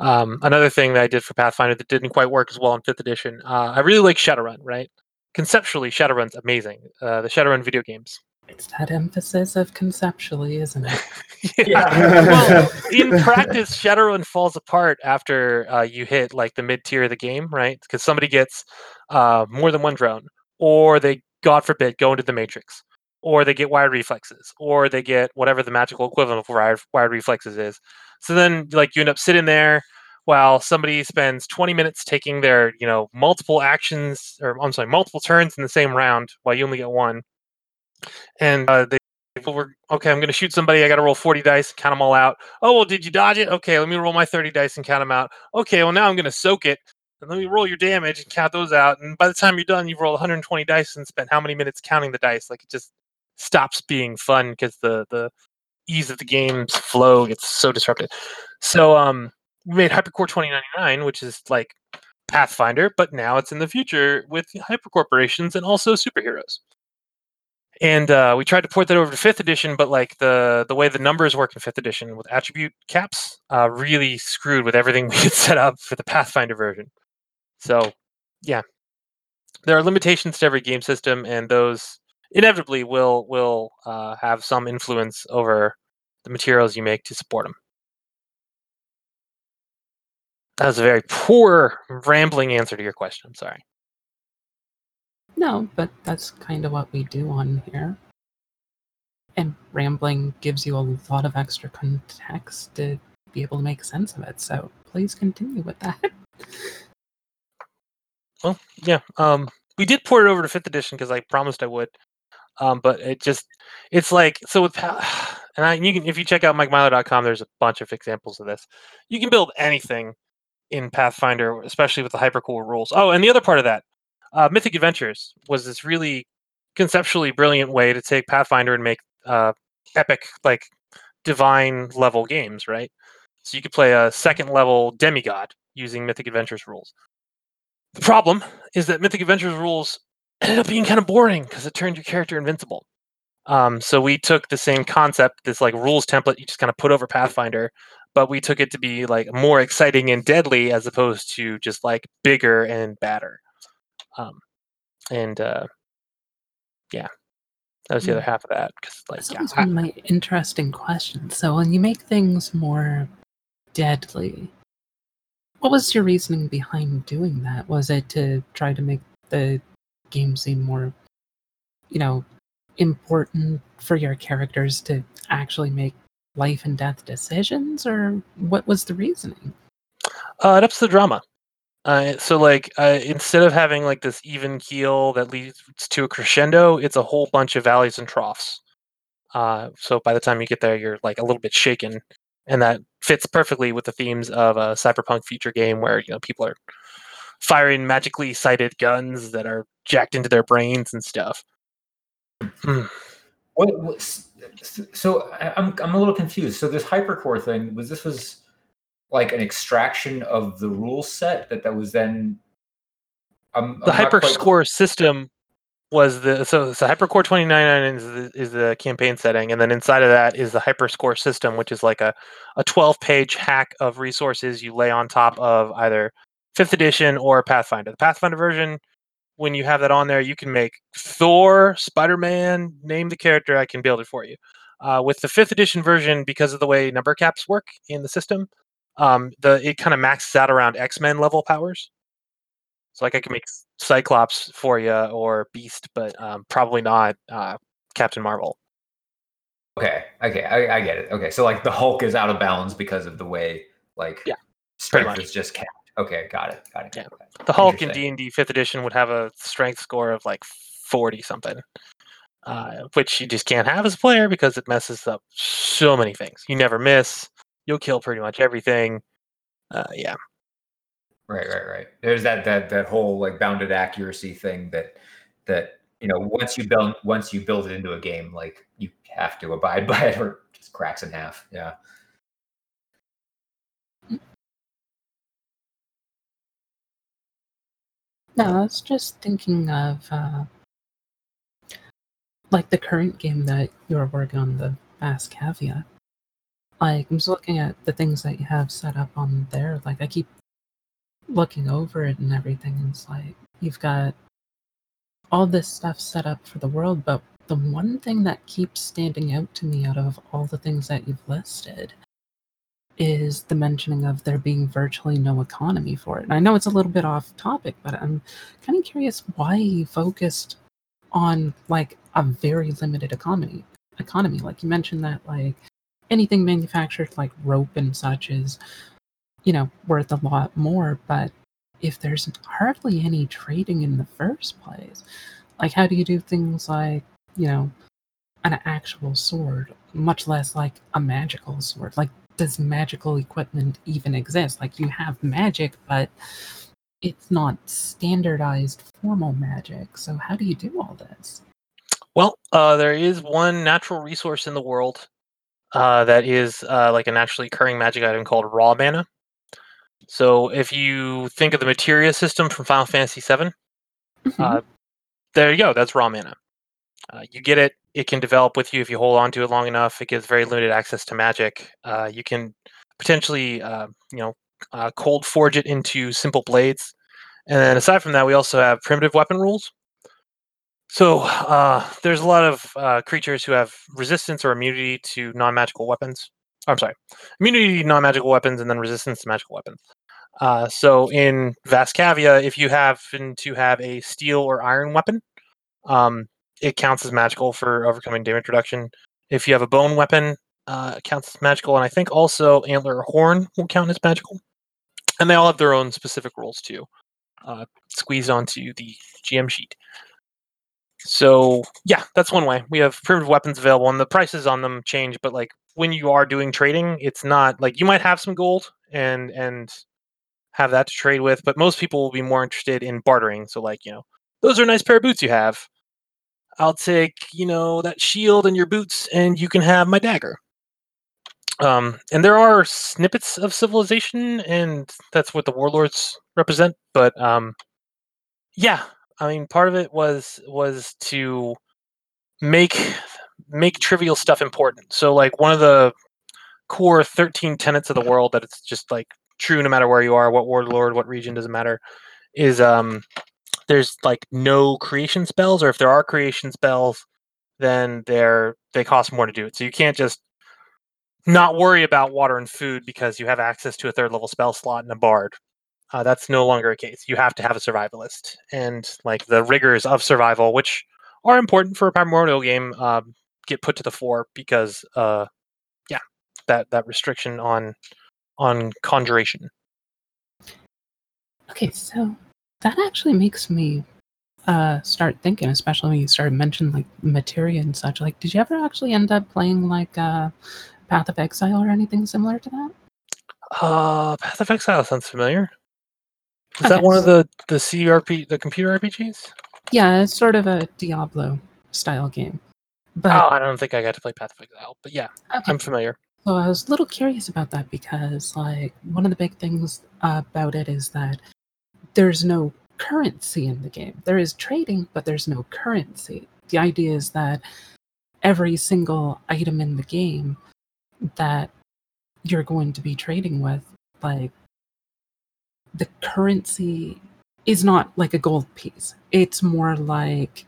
um, another thing that I did for Pathfinder that didn't quite work as well in fifth edition. Uh, I really like Shadowrun. Right, conceptually, Shadowrun's amazing. Uh, the Shadowrun video games. It's that emphasis of conceptually, isn't it? well, in practice, Shadowrun falls apart after uh, you hit like the mid tier of the game, right? Because somebody gets uh, more than one drone, or they, God forbid, go into the Matrix, or they get wired reflexes, or they get whatever the magical equivalent of wired, wired reflexes is. So then, like, you end up sitting there while somebody spends 20 minutes taking their, you know, multiple actions, or I'm sorry, multiple turns in the same round while you only get one. And uh, they were okay. I'm going to shoot somebody. I got to roll 40 dice, count them all out. Oh well, did you dodge it? Okay, let me roll my 30 dice and count them out. Okay, well now I'm going to soak it. And let me roll your damage and count those out. And by the time you're done, you've rolled 120 dice and spent how many minutes counting the dice? Like it just stops being fun because the the ease of the game's flow gets so disrupted. So um, we made Hypercorps 2099, which is like Pathfinder, but now it's in the future with hypercorporations and also superheroes. And uh, we tried to port that over to fifth edition but like the the way the numbers work in fifth edition with attribute caps uh, really screwed with everything we had set up for the pathfinder version. So yeah. There are limitations to every game system and those inevitably will will uh, have some influence over the materials you make to support them that was a very poor rambling answer to your question i'm sorry No, but that's kind of what we do on here. And rambling gives you a lot of extra context to be able to make sense of it. So please continue with that. Well, yeah. Um, we did port it over to fifth edition because I promised I would. Um, but it just, it's like so with, and I, you can if you check out MikeMyler.com, there's a bunch of examples of this. You can build anything in Pathfinder, especially with the hypercool rules. Oh, and the other part of that, uh, Mythic Adventures was this really conceptually brilliant way to take Pathfinder and make uh, epic, like divine level games, right? So you could play a second level demigod using Mythic Adventures rules. The problem is that Mythic Adventures rules ended up being kind of boring because it turned your character invincible. Um, so we took the same concept, this like rules template you just kind of put over Pathfinder, but we took it to be like more exciting and deadly as opposed to just like bigger and badder. Um, and uh, yeah, that was the Hmm. other half of that. Because like, That's yeah, always I- one of my interesting questions. So when you make things more deadly, what was your reasoning behind doing that? Was it to try to make the game seem more, you know, important for your characters to actually make life and death decisions, or what was the reasoning? Uh, it ups the drama. Uh, so like uh, instead of having like this even keel that leads to a crescendo, it's a whole bunch of valleys and troughs. Uh, so by the time you get there, you're like a little bit shaken, and that fits perfectly with the themes of a cyberpunk future game where you know people are firing magically sighted guns that are jacked into their brains and stuff. Hmm. What, what so I'm I'm a little confused. So this hypercorps thing was this was like an extraction of the rule set that that was then um, the hyperscore system was the so so hypercore 29 is the, is the campaign setting and then inside of that is the hyperscore system which is like a, a 12 page hack of resources you lay on top of either fifth edition or pathfinder the pathfinder version when you have that on there you can make thor spider-man name the character i can build it for you uh, with the fifth edition version because of the way number caps work in the system um, the it kind of maxes out around x-men level powers so like I can make Cyclops for you or Beast, but um, probably not uh, Captain Marvel. Okay, okay, I, I get it. Okay, so like the Hulk is out of bounds because of the way like Yeah, strength is just capped. Okay, got it, got it. Yeah. okay. The Hulk in D and D Fifth Edition would have a strength score of like forty something, uh, which you just can't have as a player because it messes up so many things. You never miss. You'll kill pretty much everything. Uh, yeah, Right, right, right. There's that that that whole like bounded accuracy thing that that you know once you build once you build it into a game, like you have to abide by it or it just cracks in half. Yeah. No, I was just thinking of uh, like the current game that you're working on, the Vast Kaviya. Like I'm just looking at the things that you have set up on there. Like I keep looking over it and everything, and it's like you've got all this stuff set up for the world, but the one thing that keeps standing out to me out of all the things that you've listed is the mentioning of there being virtually no economy for it. And I know it's a little bit off topic, but I'm kind of curious why you focused on like a very limited economy. Economy, like you mentioned that like anything manufactured like rope and such is, you know, worth a lot more. But if there's hardly any trading in the first place, like how do you do things like you know an actual sword, much less like a magical sword? Like does magical equipment even exist? Like you have magic, but it's not standardized formal magic. So how do you do all this? Well, uh, there is one natural resource in the world uh, that is uh, like a naturally occurring magic item called raw mana. So if you think of the materia system from Final Fantasy VII, uh, there you go. That's raw mana. Uh, you get it. It can develop with you if you hold on to it long enough. It gives very limited access to magic. Uh, you can potentially, uh, you know, uh, cold forge it into simple blades. And then aside from that, we also have primitive weapon rules. So uh, there's a lot of uh, creatures who have resistance or immunity to non-magical weapons. I'm sorry, immunity to non-magical weapons, and then resistance to magical weapons. Uh, so in Vast Kaviya, if you happen to have a steel or iron weapon, um, it counts as magical for overcoming damage reduction. If you have a bone weapon, uh, it counts as magical, and I think also antler or horn will count as magical. And they all have their own specific rules too, uh, squeezed onto the GM sheet. So yeah, that's one way. We have primitive weapons available, and the prices on them change. But like when you are doing trading, it's not like you might have some gold and and have that to trade with, but most people will be more interested in bartering. So like you know, those are a nice pair of boots you have. I'll take you know that shield and your boots, and you can have my dagger. Um, and there are snippets of civilization, and that's what the warlords represent. But um, yeah, I mean, part of it was was to make make trivial stuff important. So like one of the core 13 tenets of the world that it's just like true no matter where you are, what warlord, what region doesn't matter, is um there's like no creation spells, or if there are creation spells, then they're they cost more to do it. So you can't just not worry about water and food because you have access to a third level spell slot and a bard. Uh, that's no longer a case. You have to have a survivalist, and like the rigors of survival, which are important for a primordial game, um, get put to the fore because, uh, yeah, that that restriction on on conjuration. Okay, so that actually makes me uh start thinking, especially when you started mentioning like materia and such. Like, did you ever actually end up playing like uh Path of Exile or anything similar to that? Uh, Path of Exile sounds familiar. Is Okay. that one of the the CRP the computer RPGs? Yeah, it's sort of a Diablo style game. But Oh, I don't think I got to play Path of Exile, but yeah, okay, I'm familiar. So I was a little curious about that because, like, one of the big things about it is that there's no currency in the game. There is trading, but there's no currency. The idea is that every single item in the game that you're going to be trading with, like, the currency is not like a gold piece. It's more like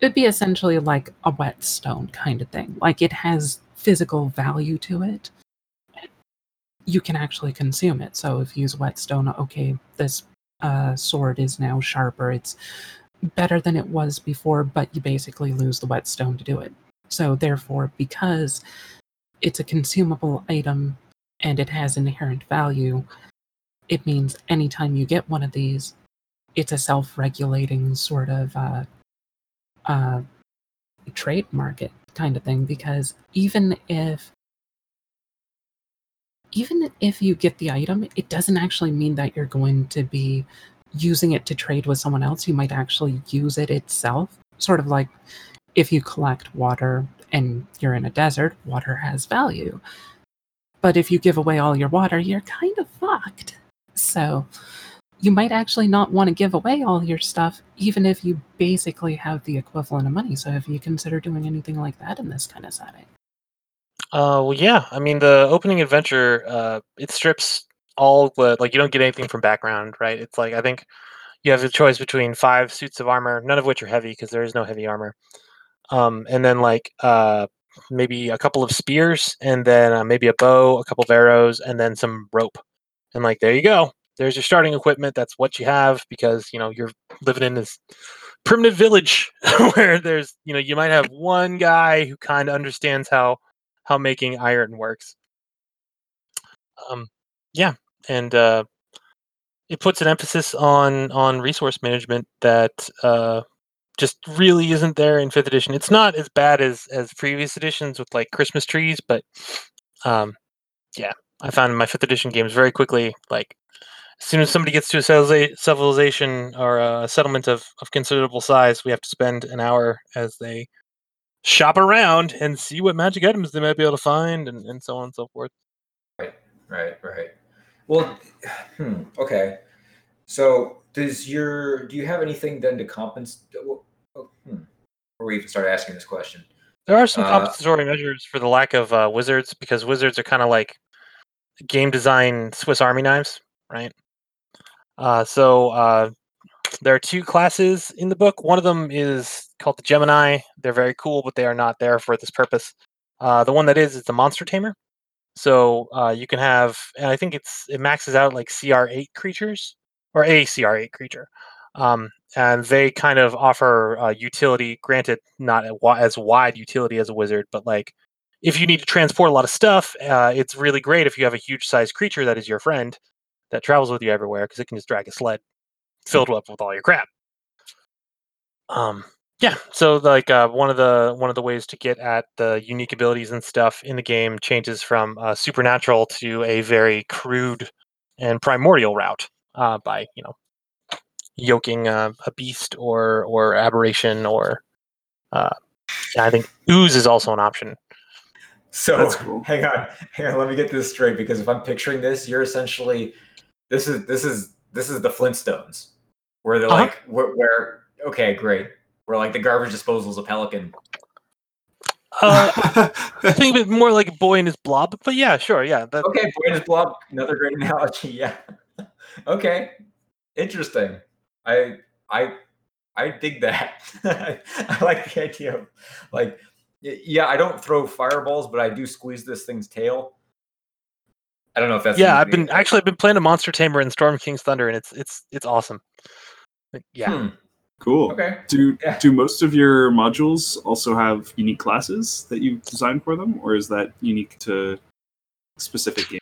it'd be essentially like a whetstone kind of thing. Like it has physical value to it. You can actually consume it. So if you use whetstone, okay, this uh, sword is now sharper. It's better than it was before, but you basically lose the whetstone to do it. So therefore, because it's a consumable item and it has inherent value, it means anytime you get one of these, it's a self-regulating sort of uh, uh, trade market kind of thing. Because even if even if you get the item, it doesn't actually mean that you're going to be using it to trade with someone else. You might actually use it itself. Sort of like if you collect water and you're in a desert, water has value. But if you give away all your water, you're kind of fucked. So you might actually not want to give away all your stuff, even if you basically have the equivalent of money. So have you considered doing anything like that in this kind of setting? Uh, well, yeah. I mean, the opening adventure, uh, it strips all the like you don't get anything from background, right? It's like I think you have a choice between five suits of armor, none of which are heavy because there is no heavy armor. Um, and then like uh, maybe a couple of spears, and then uh, maybe a bow, a couple of arrows, and then some rope. And like there you go. There's your starting equipment. That's what you have because you know you're living in this primitive village where there's you know you might have one guy who kind of understands how how making iron works. Um, yeah, and uh, it puts an emphasis on on resource management that uh, just really isn't there in fifth edition. It's not as bad as as previous editions with like Christmas trees, but um, yeah, I found my fifth edition games very quickly like. As soon as somebody gets to a civilization or a settlement of, of considerable size, we have to spend an hour as they shop around and see what magic items they might be able to find and, and so on and so forth. Right, right, right. Well, hmm, okay. So, does your do you have anything then to compensate? Oh, hmm. Before we even start asking this question, There are some Uh, compensatory measures for the lack of uh, wizards because wizards are kind of like game design Swiss Army knives, right? Uh, so uh, there are two classes in the book. One of them is called the Gemini. They're very cool, but they are not there for this purpose. Uh, the one that is is the Monster Tamer. So uh, you can have, and I think it's it maxes out like CR8 creatures or a CR8 creature, um, and they kind of offer uh, utility. Granted, not as wide utility as a wizard, but like if you need to transport a lot of stuff, uh, it's really great if you have a huge sized creature that is your friend that travels with you everywhere because it can just drag a sled filled up with all your crap. Um, yeah, so like uh, one of the one of the ways to get at the unique abilities and stuff in the game changes from uh, supernatural to a very crude and primordial route uh, by you know yoking uh, a beast or or aberration or uh, I think ooze is also an option. so That's cool. hang on, hang on. Let me get this straight because if I'm picturing this, you're essentially this is this is this is the Flintstones, where they're Uh-huh. like where, where okay, great, where like the garbage disposal is a pelican. Uh, think of it more like boy and his blob, but yeah, sure, yeah. That, Okay, boy and his blob. Another great analogy. Yeah. okay. Interesting. I I I dig that. I like the idea of like yeah, I don't throw fireballs, but I do squeeze this thing's tail. I don't know if that's yeah, I've been actually I've been playing a Monster Tamer in Storm King's Thunder, and it's it's it's awesome. Like, Yeah, Hmm, Cool. okay. Do Yeah. do most of your modules also have unique classes that you've designed for them, or is that unique to specific games?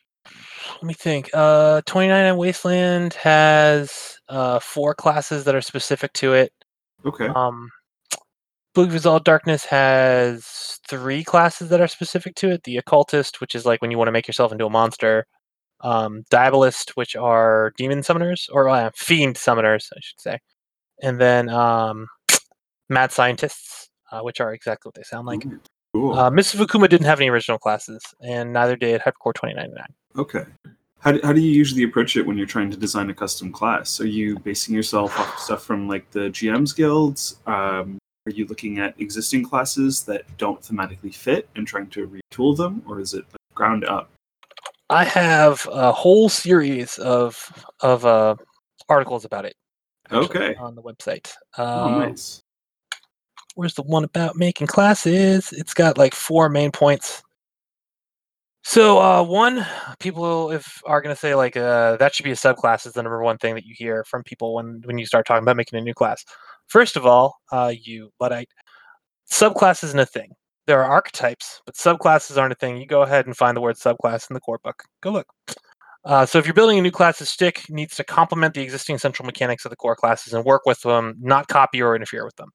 let me think. Uh, 29 Wasteland has uh four classes that are specific to it. Okay. Um, Book of Exalted Darkness has three classes that are specific to it. The Occultist, which is like when you want to make yourself into a monster. Um, Diabolist, which are demon summoners, or uh, fiend summoners, I should say. And then um, Mad Scientists, uh, which are exactly what they sound like. Ooh, cool. Uh, Mists of Akuma didn't have any original classes, and neither did Hypercorps 2099. Okay. How do, how do you usually approach it when you're trying to design a custom class? Are you basing yourself off stuff from like the GM's guilds? Um, are you looking at existing classes that don't thematically fit and trying to retool them, or is it like ground up? I have a whole series of of uh, articles about it. actually, Okay. On the website. Oh, Um, nice. where's the one about making classes? It's got like four main points. So uh, one, people if are gonna say like uh, that should be a subclass is the number one thing that you hear from people when when you start talking about making a new class. First of all, uh, you luddite, subclass isn't a thing. There are archetypes, but subclasses aren't a thing. You go ahead and find the word subclass in the core book. Go look. Uh, so if you're building a new class, the stick needs to complement the existing central mechanics of the core classes and work with them, not copy or interfere with them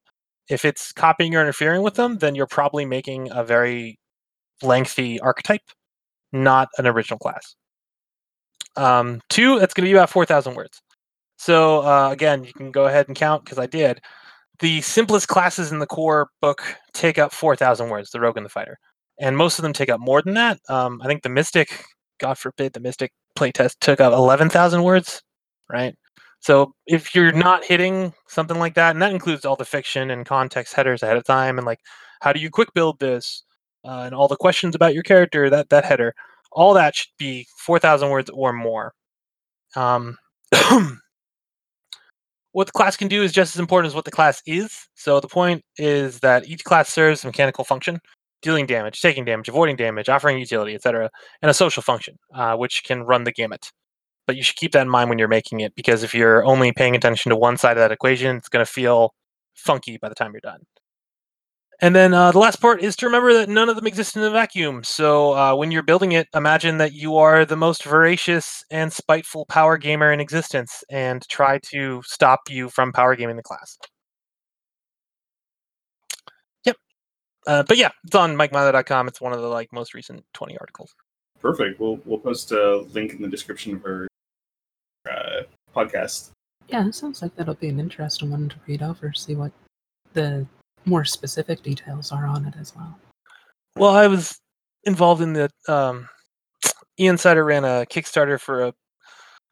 if it's copying or interfering with them, then you're probably making a very lengthy archetype, not an original class. Um, two, that's going to be about 4,000 words. So uh, again, you can go ahead and count because I did. The simplest classes in the core book take up 4,000 words, the rogue and the fighter. And most of them take up more than that. Um, I think the mystic, God forbid, the mystic playtest took up 11,000 words, right? So if you're not hitting something like that, and that includes all the fiction and context headers ahead of time, and like how do you quick build this, uh, and all the questions about your character, that that header, all that should be four thousand words or more. Um, what the class can do is just as important as what the class is. So the point is that each class serves a mechanical function, dealing damage, taking damage, avoiding damage, offering utility, etc., and a social function, uh, which can run the gamut but you should keep that in mind when you're making it because if you're only paying attention to one side of that equation, it's going to feel funky by the time you're done. And then uh, the last part is to remember that none of them exist in a vacuum. So uh, when you're building it, imagine that you are the most voracious and spiteful power gamer in existence and try to stop you from power gaming the class. Yep. Uh, but yeah, it's on MikeMyler.com. It's one of the like most recent 20 articles. Perfect. We'll we'll post a link in the description of our uh, podcast. Yeah, it sounds like that'll be an interesting one to read over, see what the more specific details are on it as well. Well, I was involved in the um, E Insider ran a Kickstarter for a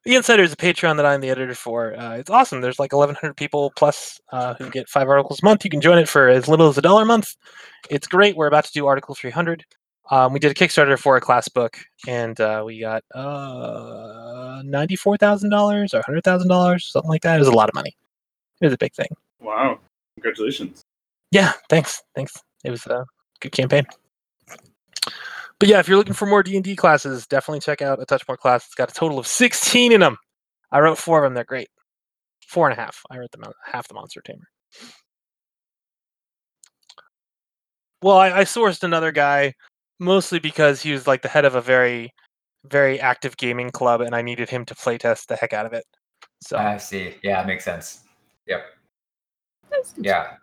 a E Insider is a Patreon that I'm the editor for. Uh, it's awesome. There's like 1,100 people plus uh, who get five articles a month. You can join it for as little as a dollar a month. It's great. We're about to do Article 300. Um, we did a Kickstarter for a class book, and uh, we got uh, ninety-four thousand dollars or hundred thousand dollars, something like that. It was a lot of money. It was a big thing. Wow! Congratulations. Yeah, thanks, thanks. It was a good campaign. But yeah, if you're looking for more D and D classes, definitely check out a Touch More class. It's got a total of 16 in them. I wrote four of them. They're great. Four and a half. I wrote them out half the Monster Tamer. Well, I, I sourced another guy mostly because he was like the head of a very, very active gaming club, and I needed him to playtest the heck out of it. So I see. Yeah, makes sense. Yep. Yeah.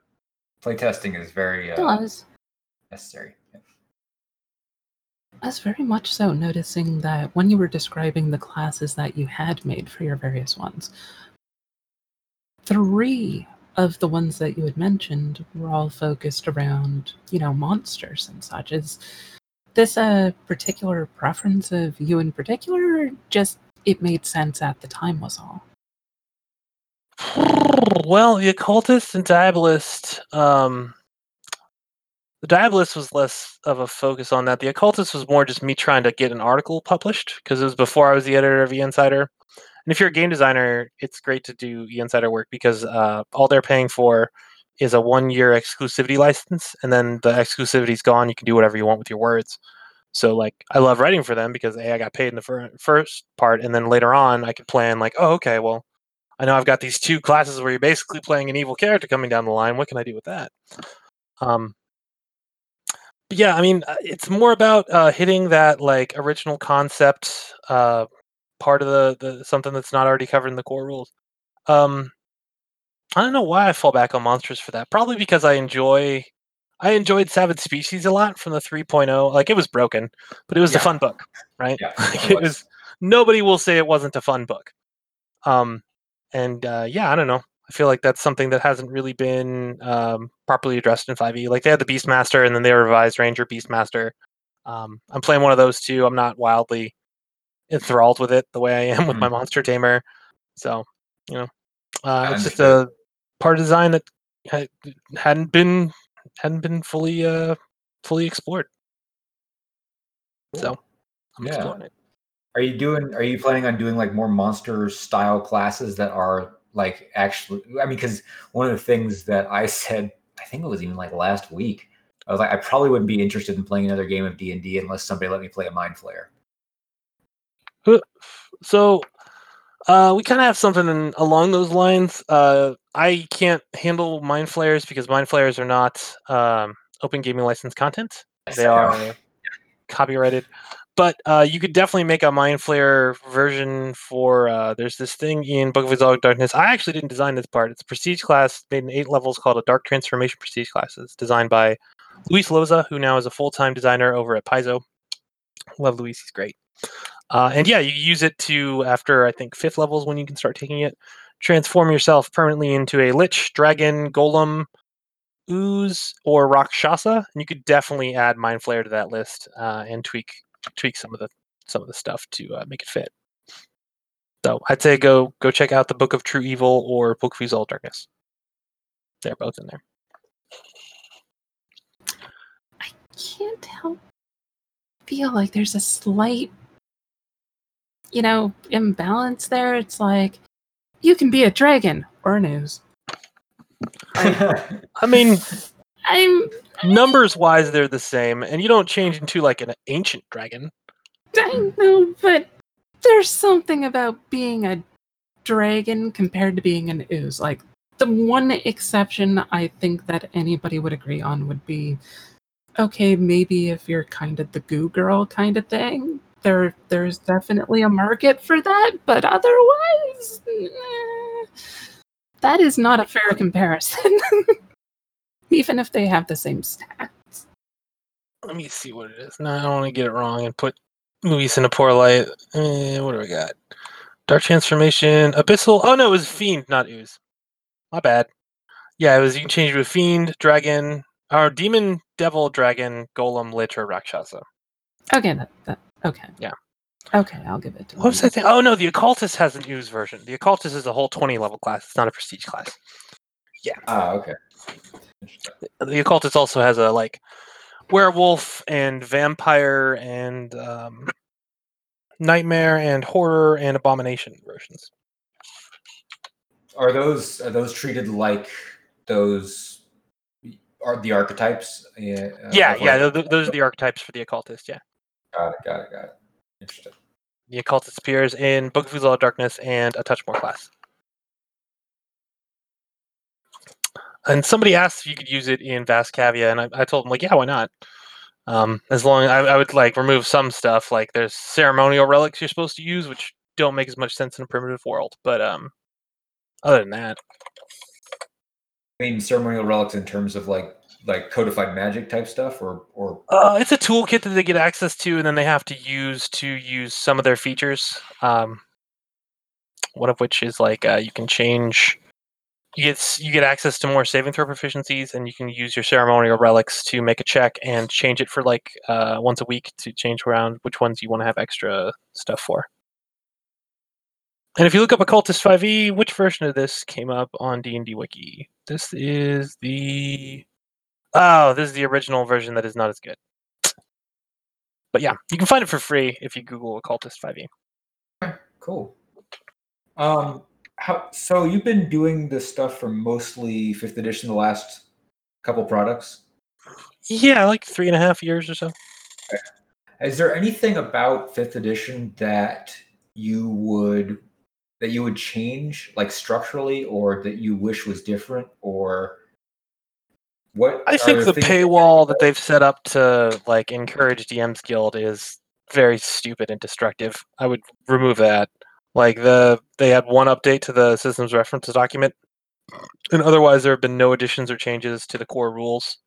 Playtesting is very uh, does. necessary. I was very much so noticing that when you were describing the classes that you had made for your various ones, three of the ones that you had mentioned were all focused around, you know, monsters and such. Is this a particular preference of you in particular, or just it made sense at the time was all? Well, the occultist and diabolist, um, the Diabolist was less of a focus on that. The Occultist was more just me trying to get an article published because it was before I was the editor of E Insider. And if you're a game designer, it's great to do E Insider work because uh, all they're paying for is a one year exclusivity license, and then the exclusivity's gone. You can do whatever you want with your words. So like I love writing for them because a I got paid in the fir- first part, and then later on I could plan like, oh okay, well I know I've got these two classes where you're basically playing an evil character coming down the line. What can I do with that? Um, but yeah, I mean, uh, it's more about uh, hitting that like original concept uh, part of the, the something that's not already covered in the core rules. Um, I don't know why I fall back on monsters for that. Probably because I enjoy I enjoyed Savage Species a lot from the 3.0. Like it was broken, but it was Yeah. a fun book, right? Yeah, it it was. was nobody will say it wasn't a fun book. Um and uh yeah, I don't know. I feel like that's something that hasn't really been um properly addressed in 5e. Like they had the Beastmaster and then they revised Ranger Beastmaster. Um I'm playing one of those too. I'm not wildly enthralled with it the way I am with my monster tamer. So, you know, uh, it's just a part of design that had, hadn't been hadn't been fully uh fully explored. So I'm Yeah. exploring it. Are you doing? Are you planning on doing like more monster style classes that are like actually? I mean, because one of the things that I said, I think it was even like last week, I was like, I probably wouldn't be interested in playing another game of D and D unless somebody let me play a Mind Flayer. So uh, we kind of have something in, along those lines. Uh, I can't handle mind flayers because mind flayers are not um, open gaming license content. They are copyrighted. But uh, you could definitely make a mind flayer version for. Uh, there's this thing in Book of Exalted Darkness. I actually didn't design this part. It's a prestige class made in eight levels called a Dark Transformation Prestige class. It's designed by Luis Loza, who now is a full time designer over at Paizo. Love Luis, he's great. Uh, and yeah, you use it to after I think fifth levels when you can start taking it, transform yourself permanently into a lich, dragon, golem, ooze, or rakshasa. And you could definitely add mind flayer to that list uh, and tweak tweak some of the some of the stuff to uh, make it fit. So I'd say go go check out the Book of True Evil or Book of Exalted Darkness. They're both in there. I can't help feel like there's a slight you know imbalance there it's like you can be a dragon or an ooze I mean, i'm numbers wise, they're the same, and you don't change into like an ancient dragon. i know but there's something about being a dragon compared to being an ooze. Like the one exception i think that anybody would agree on would be okay maybe if you're kind of the goo girl kind of thing there there's definitely a market for that but otherwise eh, that is not a fair comparison even if they have the same stats Let me see what it is. No, I don't want to get it wrong and put Luis in a poor light. Eh, what do we got? Dark transformation, abyssal. Oh no, it was fiend, not ooze. My bad. Yeah, it was. You can change to a fiend, dragon, or demon, devil, dragon, golem, lich, or rakshasa. okay that, that okay Yeah. okay i'll give it to What was. I think? Oh no, the occultist has an ooze version. The occultist is a whole twenty level class. It's not a prestige class. Yeah. Ah, okay. The occultist also has a like werewolf and vampire and um, nightmare and horror and abomination versions. Are those are those treated like those are the archetypes? Yeah, uh, yeah, yeah. like- tho- those are the archetypes for the occultist. Yeah, Got it. Got it. Got it. Interesting. the occultist appears in Book of Exalted Darkness and a touch more class. And somebody asked if you could use it in Vast Kaviya, and I, I told them like, yeah, why not? Um, as long I, I would like remove some stuff, like there's ceremonial relics you're supposed to use, which don't make as much sense in a primitive world. But um, other than that, I mean, ceremonial relics in terms of like like codified magic type stuff, or or Uh, it's a toolkit that they get access to, and then they have to use to use some of their features. Um, one of which is like uh, you can change. You get you get access to more saving throw proficiencies, and you can use your ceremonial relics to make a check and change it for like uh, once a week to change around which ones you want to have extra stuff for. And if you look up Occultist 5e, which version of this came up on D&D Wiki? This is the Oh, this is the original version that is not as good. But yeah, you can find it for free if you Google Occultist E. 5e. Cool. Um, how so? You've been doing this stuff for mostly fifth edition, the last couple products. Yeah, like three and a half years or so. Is there anything about fifth edition that you would that you would change, like structurally, or that you wish was different, or what? I think the paywall that they've set up to like encourage DMs Guild is very stupid and destructive. I would remove that. Like the they had one update to the systems references document, and otherwise there have been no additions or changes to the core rules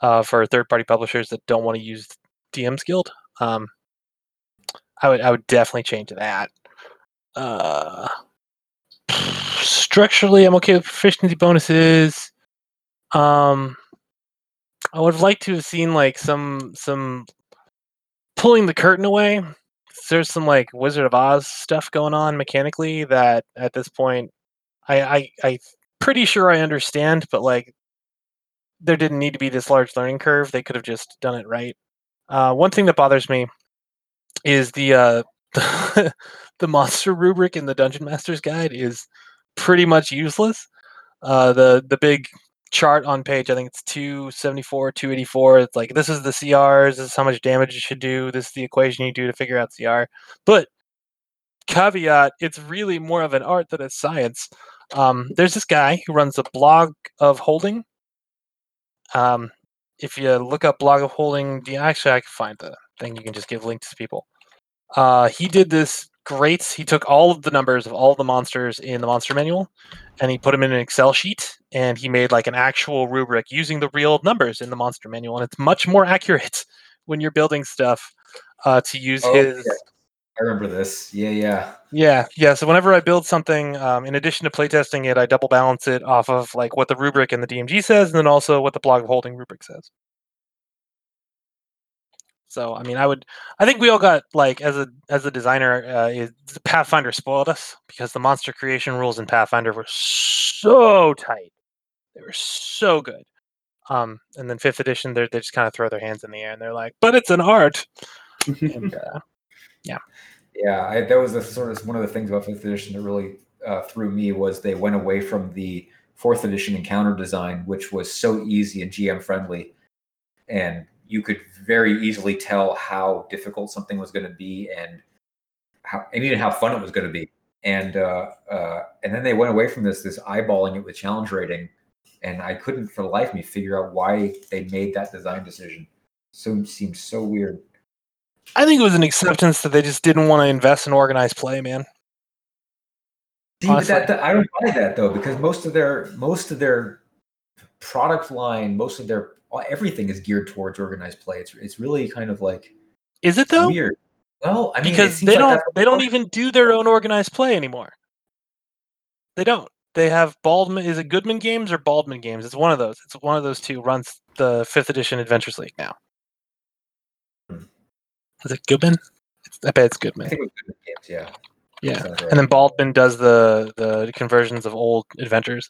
uh, for third-party publishers that don't want to use DMs Guild. Um, I would I would definitely change that. Uh, structurally, I'm okay with proficiency bonuses. Um, I would have liked to have seen like some some pulling the curtain away. There's some like Wizard of Oz stuff going on mechanically that at this point I I I pretty sure I understand, but like there didn't need to be this large learning curve. They could have just done it right. Uh, one thing that bothers me is the uh, the monster rubric in the Dungeon Master's Guide is pretty much useless. Uh, the the big chart on page, I think it's 274, 284. It's like this is the CRs, this is how much damage it should do, this is the equation you do to figure out CR. But caveat, it's really more of an art than a science. Um, there's this guy who runs a blog of holding. Um, if you look up blog of holding, actually I can find the thing. You can just give links to people. Uh, he did this great. He took all of the numbers of all the monsters in the monster manual, and he put them in an Excel sheet, and he made like an actual rubric using the real numbers in the monster manual, and it's much more accurate when you're building stuff uh, to use Oh, his. yeah. I remember this. Yeah, yeah. Yeah, yeah. So whenever I build something, um, in addition to playtesting it, I double balance it off of like what the rubric and the DMG says, and then also what the blog of holding rubric says. So I mean, I would, I think we all got like as a as a designer, uh, is, Pathfinder spoiled us because the monster creation rules in Pathfinder were so tight, they were so good. Um, and then fifth edition, they they just kind of throw their hands in the air and they're like, "But it's an art." and, uh, Yeah, I, that was the sort of one of the things about fifth edition that really uh, threw me was they went away from the fourth edition encounter design, which was so easy and GM friendly, and you could very easily tell how difficult something was going to be and how and even how fun it was going to be. And uh, uh, and then they went away from this this eyeballing it with challenge rating, and I couldn't for the life of me figure out why they made that design decision. So seems so weird. I think it was an acceptance that they just didn't want to invest in organized play, man. See, that, that- I don't buy that though, because most of their most of their product line, most of their everything is geared towards organized play. It's it's really kind of like Is it though? weird. Well, I mean, because they like don't they don't even do their own organized play anymore. They don't. They have Baldman. Is it Goodman Games or Baldman Games? It's one of those. It's one of those two runs the fifth edition Adventures League now. Hmm. Is it Goodman? It's, I bet it's Goodman. I Goodman. think it was good games, yeah. Yeah. And then. Baldwin does the the conversions of old adventures.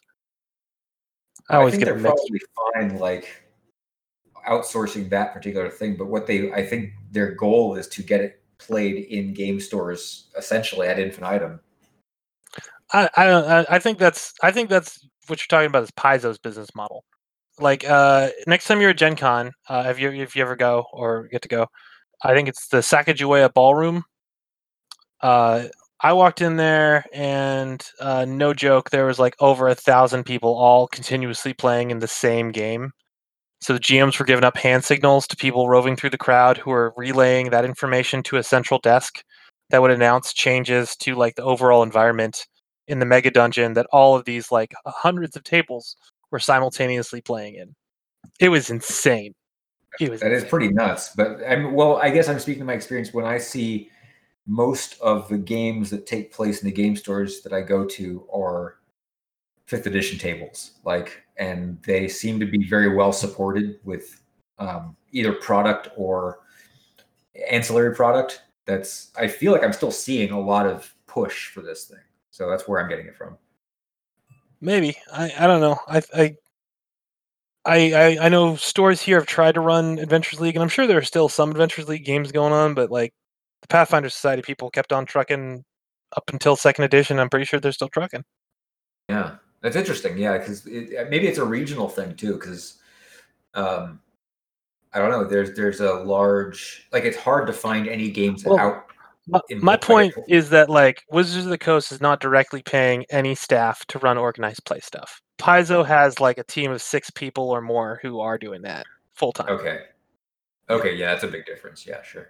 I always think get they're mixed. probably fine, like outsourcing that particular thing. But what they, I think, their goal is to get it played in game stores, essentially at infinitum. I, I I think that's I think that's what you're talking about is Paizo's business model. Like uh, next time you're at Gen Con, uh, if you if you ever go or get to go, I think it's the Sagamore Ballroom. Uh, I walked in there and uh, no joke, there was like over a thousand people all continuously playing in the same game. So the GMs were giving up hand signals to people roving through the crowd who were relaying that information to a central desk that would announce changes to like the overall environment in the mega dungeon that all of these like hundreds of tables were simultaneously playing in. It was insane. It was That is insane. pretty nuts. But I'm well, I guess I'm speaking to my experience when I see most of the games that take place in the game stores that I go to are fifth edition tables. Like and they seem to be very well supported with um, either product or ancillary product. That's I feel like I'm still seeing a lot of push for this thing. So that's where I'm getting it from. Maybe I, I don't know. I I I, I I know stores here have tried to run Adventures League, and I'm sure there are still some Adventures League games going on, but like the Pathfinder Society people kept on trucking up until second edition. I'm pretty sure they're still trucking. Yeah, that's interesting. Yeah, because it, maybe it's a regional thing too. Because um, I don't know. There's there's a large like it's hard to find any games Well, out. My, my point is that like Wizards of the Coast is not directly paying any staff to run organized play stuff. Paizo has like a team of six people or more who are doing that full time. Okay. Okay, yeah, that's a big difference. Yeah, sure.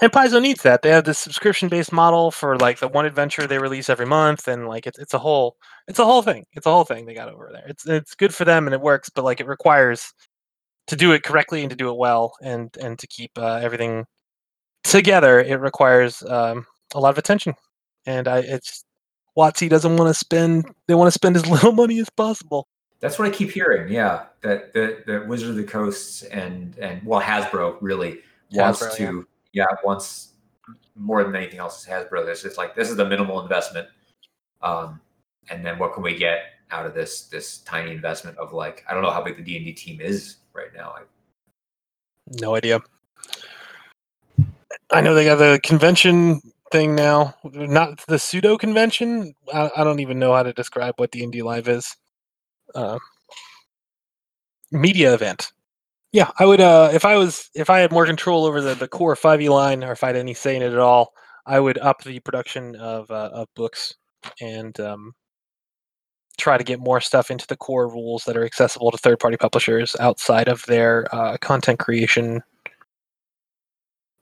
And Paizo needs that. They have this subscription based model for like the one adventure they release every month, and like it's it's a whole it's a whole thing. It's a whole thing they got over there. It's it's good for them and it works, but like it requires to do it correctly and to do it well and and to keep uh, everything together. It requires um, a lot of attention, and I it's WotC doesn't want to spend. They want to spend as little money as possible. That's what I keep hearing. Yeah, that that that Wizard of the Coast and and well Hasbro really wants Hasbro, to yeah. Wants more than anything else is Hasbro. This it's like this is the minimal investment, um, and then what can we get out of this this tiny investment of like I don't know how big the D and D team is right now. I, No idea. I know they got the convention thing now. Not the pseudo convention. I, I don't even know how to describe what D and D Live is. Uh, media event. Yeah, I would. Uh, if I was, if I had more control over the, the core five E line, or if I had any say in it at all, I would up the production of uh, of books and um, try to get more stuff into the core rules that are accessible to third party publishers outside of their uh, content creation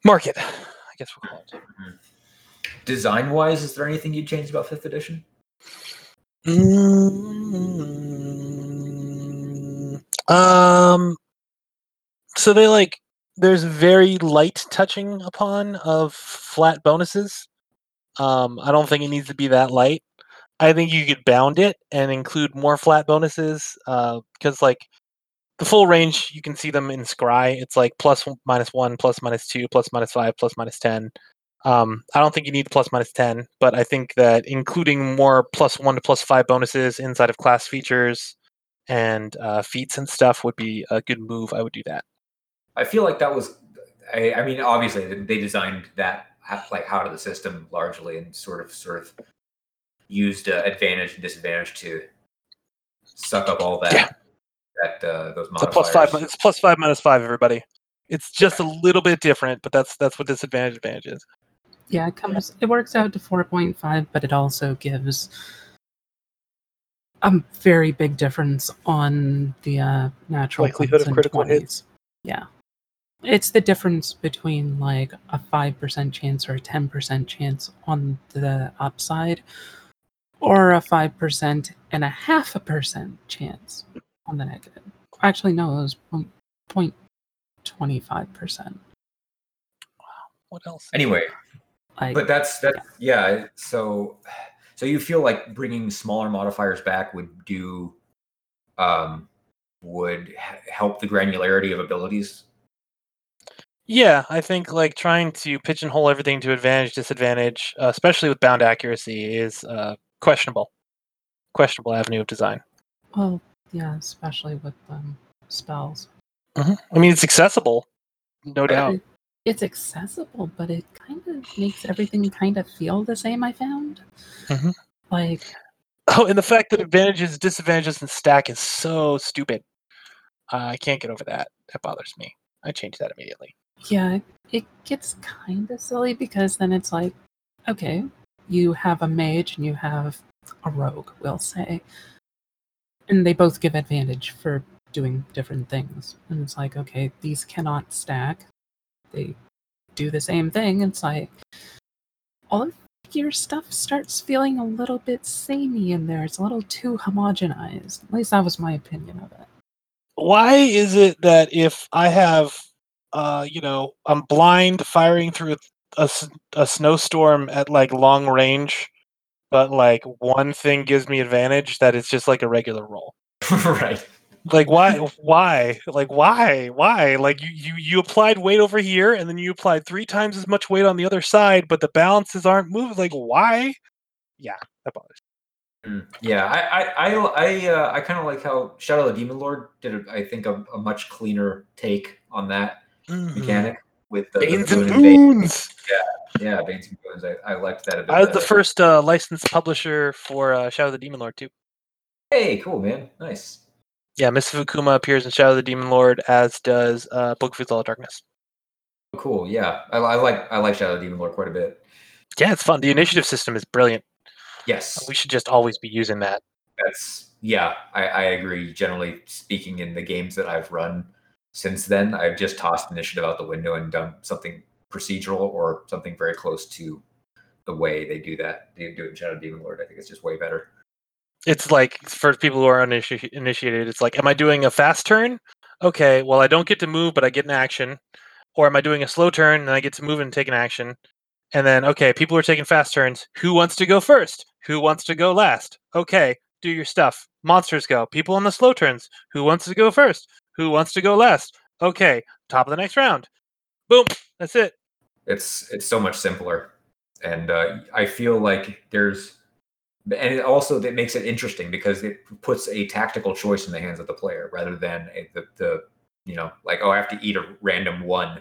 market. I guess we'll call it. design wise, is there anything you'd change about fifth edition? Mm, Um, so they like there's very light touching upon of flat bonuses. Um, I don't think it needs to be that light. I think you could bound it and include more flat bonuses because like the full range you can see them in Scry. It's like plus minus one, plus minus two, plus minus five, plus minus ten. Um, I don't think you need plus minus ten, but I think that including more plus one to plus five bonuses inside of class features and uh, feats and stuff would be a good move. I would do that. I feel like that was. I, I mean, obviously they- they designed that like out of the system largely, and sort of sort of used uh, advantage and disadvantage to suck up all that Yeah. that uh, those It's plus five. modifiers. It's plus five minus five. Everybody. It's just a little bit different, but that's that's what disadvantage advantage is. Yeah, it comes. It works out to four point five, but it also gives a very big difference on the uh, natural Likelihood of critical 20s. hits. Yeah, it's the difference between like a five percent chance or a ten percent chance on the upside, or a five percent and a half a percent chance on the negative. Actually, no, it was point point twenty five percent. Wow. What else? Anyway, Like, but that's that. Yeah. So, so you feel like bringing smaller modifiers back would do, um, would help the granularity of abilities. Yeah, I think like trying to pigeonhole everything to advantage, disadvantage, uh, especially with bound accuracy, is uh, questionable. Questionable avenue of design. well, yeah, especially with um, spells. I mean, it's accessible, no doubt. It- it's accessible, but it kind of makes everything kind of feel the same. I found, Mhm. like, Oh, and the fact that advantages, disadvantages, and stack is so stupid. Uh, I can't get over that. That bothers me. I changed that immediately. Yeah, it gets kind of silly because then it's like, okay, you have a mage and you have a rogue, we'll say, and they both give advantage for doing different things, and it's like, okay, these cannot stack. They do the same thing. It's like all of your stuff starts feeling a little bit samey in there. It's a little too homogenized. At least that was my opinion of it. Why is it that if I have, uh, you know, I'm blind firing through a, a snowstorm at like long range, but like one thing gives me advantage, that it's just like a regular roll? right. like why why like why why like you, you you applied weight over here and then you applied three times as much weight on the other side but the balances aren't moving like why yeah that bothers Mm, Yeah, I I I I, uh, I kind of like how Shadow of the Demon Lord did. A, I think a, a much cleaner take on that Mhm. mechanic with the, the Banes and Boon and Bane. Boons. Yeah, Banes and Boons. I, I liked that a bit. I was the first uh, licensed publisher for uh, Shadow of the Demon Lord too. Hey, cool man, nice. Yeah, Mists of Akuma appears in Shadow of the Demon Lord, as does uh, Book of Law of Darkness. Cool, yeah. I, I like I like Shadow of the Demon Lord quite a bit. Yeah, it's fun. The initiative system is brilliant. Yes, We should just always be using that. that's yeah. I, I agree. Generally speaking, in the games that I've run since then, I've just tossed initiative out the window and done something procedural or something very close to the way they do that. They do it in Shadow Demon Lord. I think it's just way better. It's like for people who are uniniti- initiated, it's like, am I doing a fast turn? Okay, well, I don't get to move, but I get an action. Or am I doing a slow turn and I get to move and take an action? And then, okay, people are taking fast turns. Who wants to go first? Who wants to go last? Okay, do your stuff. Monsters go. People on the slow turns. Who wants to go first? Who wants to go last? Okay, top of the next round. Boom. That's it. it's it's so much simpler and uh, i feel like there's and it also that makes it interesting because it puts a tactical choice in the hands of the player rather than a, the, the you know like oh i have to eat a random one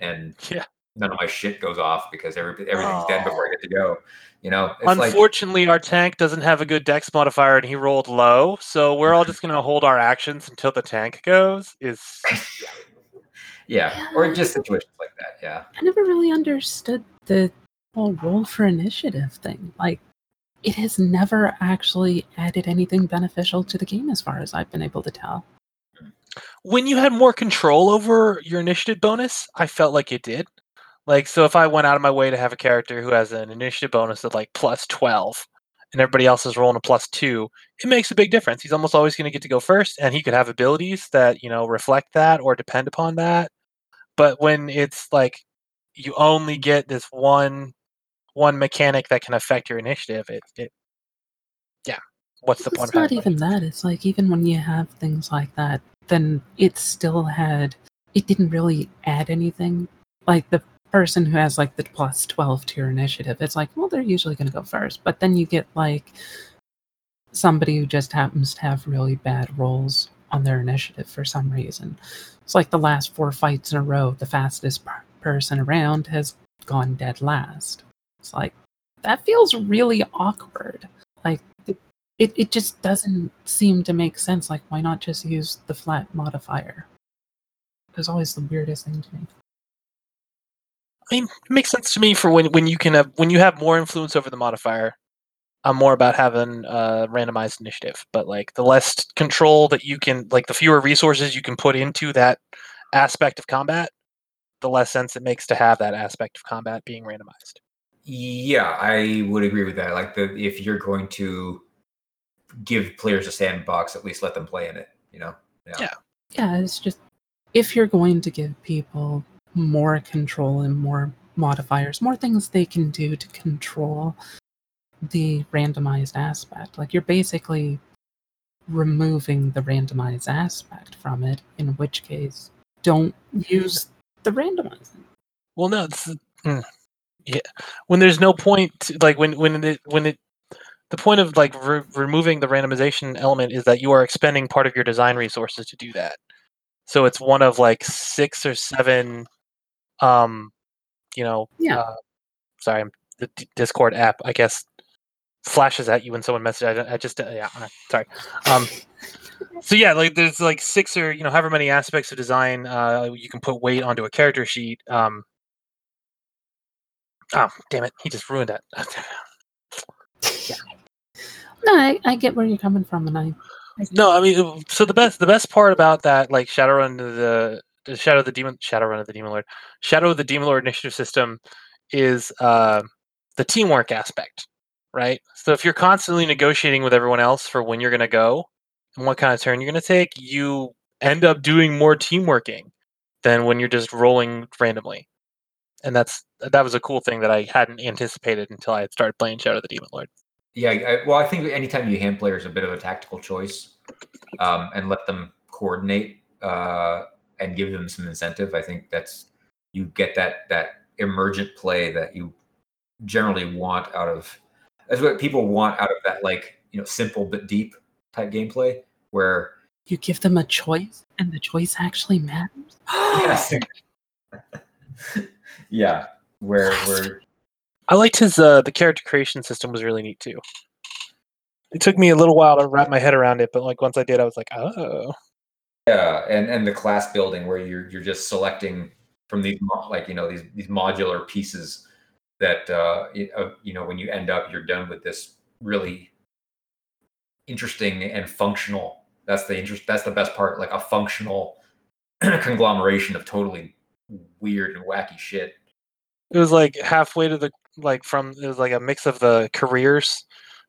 and Yeah. None of my shit goes off because every, everything's dead before i get to go you know it's like Unfortunately, our tank doesn't have a good dex modifier and he rolled low. So we're all just going to hold our actions until the tank goes. Is yeah or just situations like that yeah I never really understood the whole roll for initiative thing. Like, it has never actually added anything beneficial to the game as far as I've been able to tell. when you had more control over your initiative bonus, I felt like it did. Like, so if I went out of my way to have a character who has an initiative bonus of like plus 12 and everybody else is rolling a plus two, it makes a big difference. He's almost always going to get to go first and he could have abilities that, you know, reflect that or depend upon that. But when it's like you only get this one one mechanic that can affect your initiative, it, it yeah. What's the point It's not even that. It's like even when you have things like that, then it still had. It didn't really add anything. Like the person who has like the plus twelve to your initiative, it's like, well, they're usually going to go first. But then you get like somebody who just happens to have really bad rolls on their initiative for some reason. It's like the last four fights in a row, the fastest per- person around has gone dead last. It's like that feels really awkward. Like it, it, it just doesn't seem to make sense. Like, why not just use the flat modifier? It was always the weirdest thing to me. I mean, it makes sense to me for when when you can have when you have more influence over the modifier. I'm more about having a randomized initiative, but like the less control that you can, like the fewer resources you can put into that aspect of combat, the less sense it makes to have that aspect of combat being randomized. Yeah, I would agree with that. Like the if you're going to give players a sandbox, at least let them play in it. You know. Yeah. Yeah, it's just if you're going to give people more control and more modifiers, more things they can do to control the randomized aspect, like you're basically removing the randomized aspect from it, in which case, don't use the randomizing. Well, no, it's, mm, yeah. When there's no point, to, like when when it when it, the point of like re- removing the randomization element is that you are expending part of your design resources to do that. So it's one of like six or seven, um, you know, Yeah. Uh, sorry, I'm- the D- Discord app, I guess, flashes at you when someone messages. I, I just, uh, yeah, sorry. Um, so yeah, like there's like six or you know however many aspects of design uh, you can put weight onto a character sheet. Um, oh damn it, he just ruined that. No, I, I get where you're coming from, and I no, I mean, so the best the best part about that like Shadowrun the, Shadow of the Demon Shadowrun of the Demon Lord Shadow of the Demon Lord initiative system is uh, the teamwork aspect, right? So if you're constantly negotiating with everyone else for when you're going to go and what kind of turn you're going to take, you end up doing more teamworking than when you're just rolling randomly. And that's that was a cool thing that I hadn't anticipated until I had started playing Shadow of the Demon Lord. Yeah, I, well, I think anytime you hand players a bit of a tactical choice um, and let them coordinate uh, and give them some incentive, I think that's you get that that emergent play that you generally want out of. That's what people want out of that like you know simple but deep type gameplay where You give them a choice, and the choice actually matters. yes, yeah, where where I liked his uh, the character creation system was really neat too. It took me a little while to wrap my head around it, but like once I did, I was like, oh, yeah, and and the class building where you're you're just selecting from these like you know these these modular pieces that uh, uh, you know when you end up you're done with this really interesting and functional. That's the interest. That's the best part. Like a functional conglomeration of totally weird and wacky shit. it was like halfway to the like from it was like a mix of the careers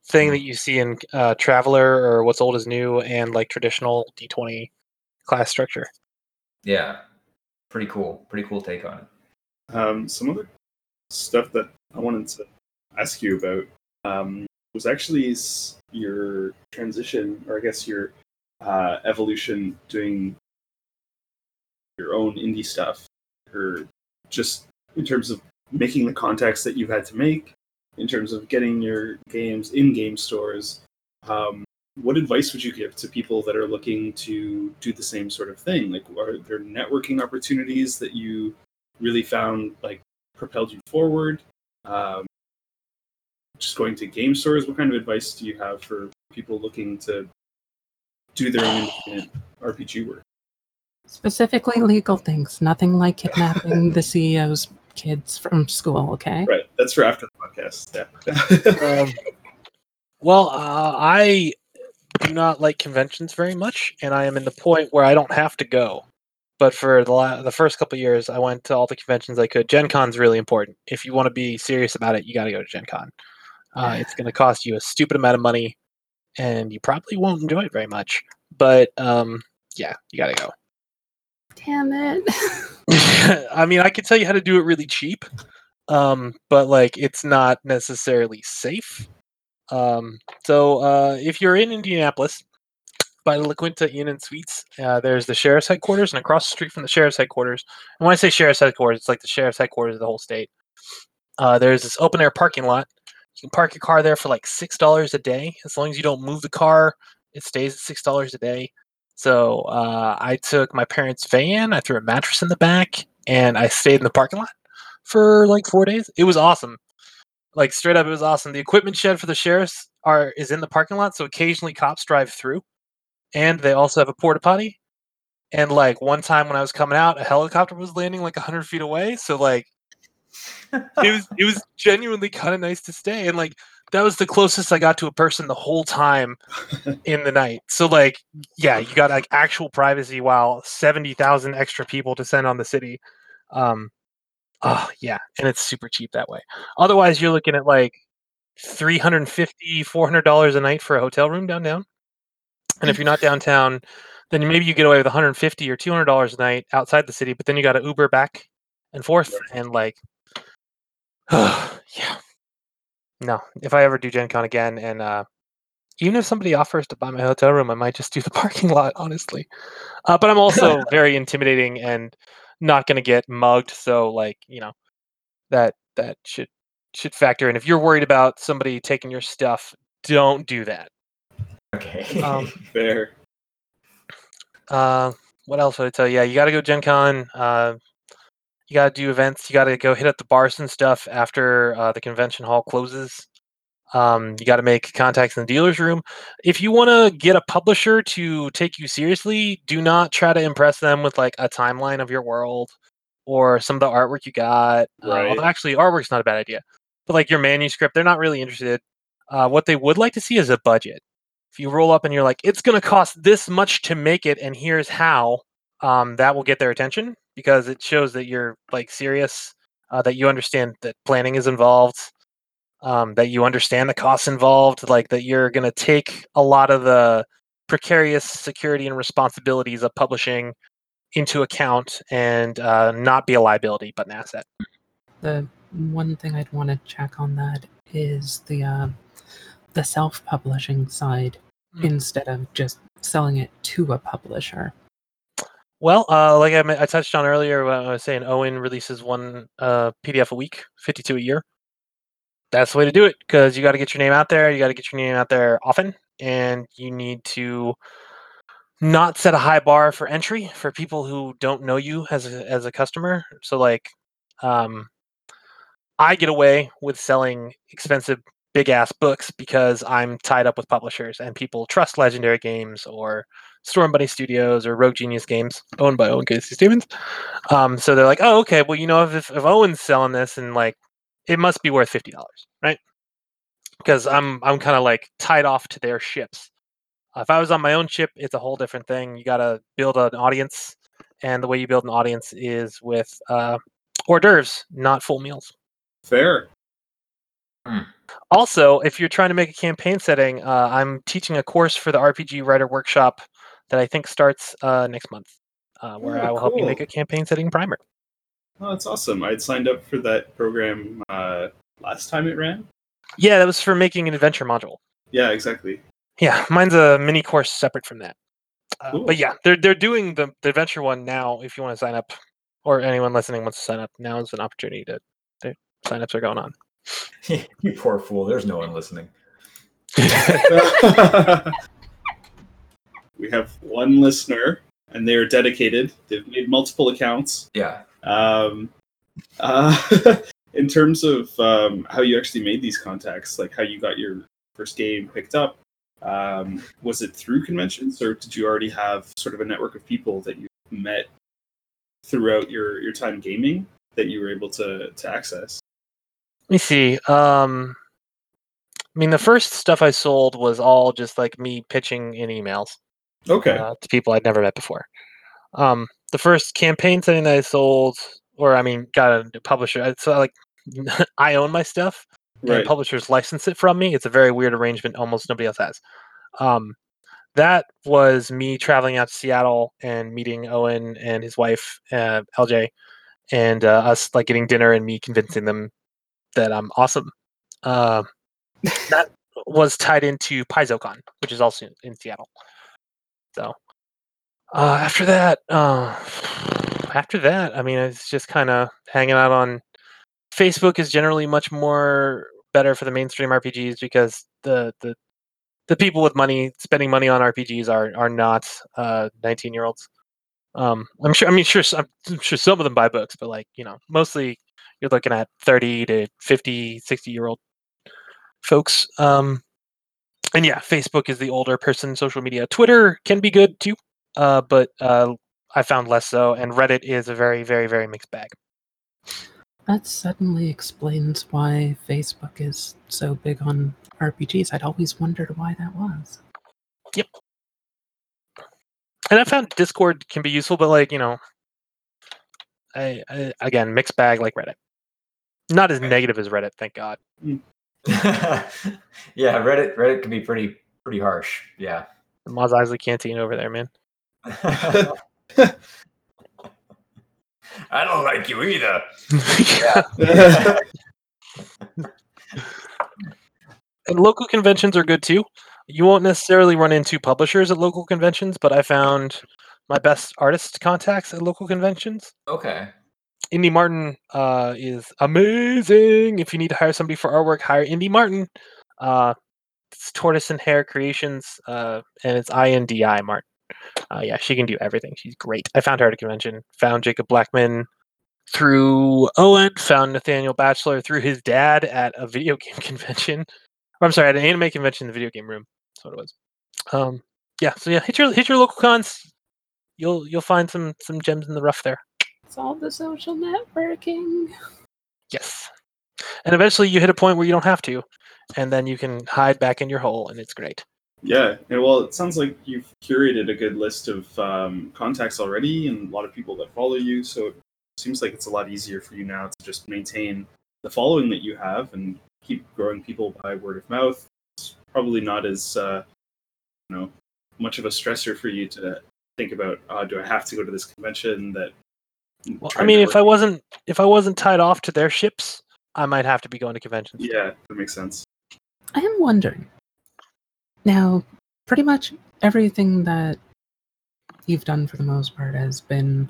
thing that you see in uh, Traveller or What's Old is New and like traditional D twenty class structure. Yeah, pretty cool. Pretty cool take on it. Um, some other stuff that I wanted to ask you about um, was actually your transition, or I guess your uh, evolution doing your own indie stuff, or just in terms of making the contacts that you've had to make, in terms of getting your games in game stores. Um, what advice would you give to people that are looking to do the same sort of thing? Like, are there networking opportunities that you really found like propelled you forward? Um, just going to game stores. What kind of advice do you have for people looking to do their own RPG work? Specifically, legal things. Nothing like kidnapping the CEO's kids from school. Okay. Right, that's for after the podcast. Yeah. Um, well, uh, I do not like conventions very much, and I am in the point where I don't have to go. But for the la- the first couple years, I went to all the conventions I could. Gen Con's really important. If you want to be serious about it, you got to go to Gen Con. Uh, it's going to cost you a stupid amount of money, and you probably won't enjoy it very much. But um, yeah, you got to go. Damn it. I mean, I could tell you how to do it really cheap, um, but like it's not necessarily safe. Um, so uh, if you're in Indianapolis, by the La Quinta Inn and Suites, uh, there's the sheriff's headquarters, and across the street from the sheriff's headquarters, and when I say sheriff's headquarters, it's like the sheriff's headquarters of the whole state. Uh, there's this open air parking lot. You can park your car there for like six dollars a day, as long as you don't move the car. It stays at six dollars a day. So uh, I took my parents' van, I threw a mattress in the back, and I stayed in the parking lot for like four days. It was awesome. Like straight up, it was awesome. The equipment shed for the sheriffs are is in the parking lot, so occasionally cops drive through, and they also have a porta potty. And like one time when I was coming out, a helicopter was landing like hundred feet away. So like it was it was genuinely kind of nice to stay, and like that was the closest I got to a person the whole time in the night. So like, yeah, you got like actual privacy while seventy thousand extra people to send on the city. Um, oh yeah, and it's super cheap that way. Otherwise, you're looking at like 350 400 dollars a night for a hotel room downtown. And if you're not downtown, then maybe you get away with 150 or 200 dollars a night outside the city. But then you got to Uber back and forth, and like, oh, yeah, no. If I ever do Gen Con again, and uh, even if somebody offers to buy my hotel room, I might just do the parking lot, honestly. Uh, but I'm also very intimidating and not going to get mugged. So, like, you know, that that should should factor in. If you're worried about somebody taking your stuff, don't do that. Okay. Um, Fair. Uh, what else would I tell you? Yeah, you got to go Gen Con. Uh, you got to do events. You got to go hit up the bars and stuff after uh, the convention hall closes. Um, you got to make contacts in the dealer's room. If you want to get a publisher to take you seriously, do not try to impress them with like a timeline of your world or some of the artwork you got. Uh, Right. although actually, artwork's not a bad idea. But like your manuscript, they're not really interested. Uh, what they would like to see is a budget. If you roll up and you're like, it's going to cost this much to make it, and here's how, um, that will get their attention because it shows that you're like serious, uh, that you understand that planning is involved, um, that you understand the costs involved, like that you're going to take a lot of the precarious security and responsibilities of publishing into account and uh, not be a liability but an asset. The one thing I'd want to check on that is the uh, the self-publishing side Mm. instead of just selling it to a publisher. Well, uh, like I, I touched on earlier when I was saying Owen releases one uh, PDF a week, 52 a year. That's the way to do it because you got to get your name out there. You got to get your name out there often, and you need to not set a high bar for entry for people who don't know you as a, as a customer. So like, um, I get away with selling expensive big ass books because I'm tied up with publishers and people trust Legendary Games or Storm Bunny Studios or Rogue Genius Games, owned by Owen K.C. Stephens. Um, so they're like, oh, okay, well, you know, if, if Owen's selling this and like, it must be worth fifty dollars, right? Because I'm I'm kind of like tied off to their ships. Uh, if I was on my own ship, it's a whole different thing. You got to build an audience, and the way you build an audience is with uh, hors d'oeuvres, not full meals. Fair. Also, if you're trying to make a campaign setting, uh, I'm teaching a course for the RPG Writer Workshop that I think starts uh, next month, uh, where Oh, I will help you make a campaign setting primer. Oh, that's awesome. I'd signed up for that program uh, last time it ran. Yeah, that was for making an adventure module. Yeah, exactly. Yeah, mine's a mini course separate from that. Uh, Cool. But yeah, they're they're doing the, the adventure one now. If you want to sign up, or anyone listening wants to sign up, now is an opportunity to. to sign-ups are going on. you poor fool. There's no one listening. we have one listener, and they are dedicated. They've made multiple accounts. Yeah. Um, uh, in terms of um, how you actually made these contacts, like how you got your first game picked up, um, was it through conventions, or did you already have sort of a network of people that you met throughout your, your time gaming that you were able to to access? Let me see. Um, I mean, the first stuff I sold was all just like me pitching in emails Okay. uh, to people I'd never met before. Um, the first campaign setting that I sold, or I mean, got a publisher. Uh, like I own my stuff, and right. publishers license it from me. It's a very weird arrangement. Almost nobody else has. Um, that was me traveling out to Seattle and meeting Owen and his wife, uh, LJ, and uh, us like getting dinner and me convincing them that I'm awesome. Uh, that was tied into PaizoCon, which is also in Seattle. So uh, after that, uh, after that, I mean, it's just kind of hanging out on Facebook is generally much more better for the mainstream RPGs because the the the people with money spending money on RPGs are are not uh 19 year olds. Um, I'm sure. I mean, sure. I'm sure some of them buy books, but like you know, mostly you're looking at 30 to 50, 60 year old folks. Um, and yeah, Facebook is the older person social media. Twitter can be good too, uh, but uh, I found less so. And Reddit is a very, very, very mixed bag. That suddenly explains why Facebook is so big on RPGs. I'd always wondered why that was. Yep. And I found Discord can be useful, but like you know, I, I again mixed bag like Reddit. Not as negative as Reddit, thank God. yeah, Reddit Reddit can be pretty pretty harsh. Yeah. The Mos Eisley Canteen over there, man. I don't like you either. and local conventions are good too. You won't necessarily run into publishers at local conventions, but I found my best artist contacts at local conventions. okay. Indy Martin uh, is amazing. If you need to hire somebody for artwork, hire Indy Martin. Uh, it's Tortoise and Hare Creations, uh, and it's I N D I Martin. Uh, yeah, she can do everything. She's great. I found her at a convention. Found Jacob Blackman through Owen. Found Nathaniel Batchelor through his dad at a video game convention. I'm sorry, at an anime convention in the video game room. That's what it was. Um, yeah. So yeah, hit your hit your local cons. You'll you'll find some some gems in the rough there. It's all the social networking. Yes. And eventually you hit a point where you don't have to, and then you can hide back in your hole, and it's great. Yeah, and well, it sounds like you've curated a good list of um, contacts already, and a lot of people that follow you. So it seems like it's a lot easier for you now to just maintain the following that you have and keep growing people by word of mouth. It's probably not as uh, you know much of a stressor for you to think about. Uh, do I have to go to this convention? That Well, I mean, if I wasn't if I wasn't tied off to their ships, I might have to be going to conventions. yeah, that makes sense. I am wondering. Now, pretty much everything that you've done for the most part has been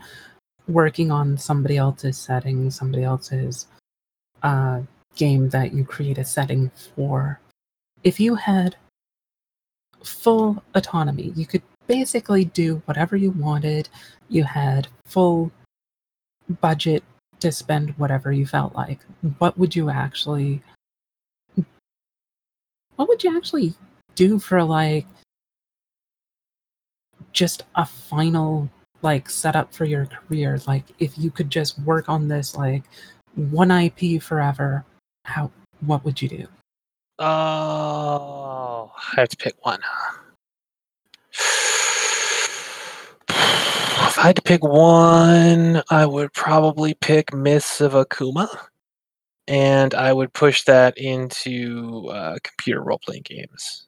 working on somebody else's setting, somebody else's uh, game that you create a setting for, if you had full autonomy, you could basically do whatever you wanted. You had full budget to spend whatever you felt like. What would you actually what would you actually do for like just a final like setup for your career. Like if you could just work on this like one ip forever how what would you do? Oh, I have to pick one. If I had to pick one, I would probably pick Mists of Akuma, and I would push that into uh, computer role playing games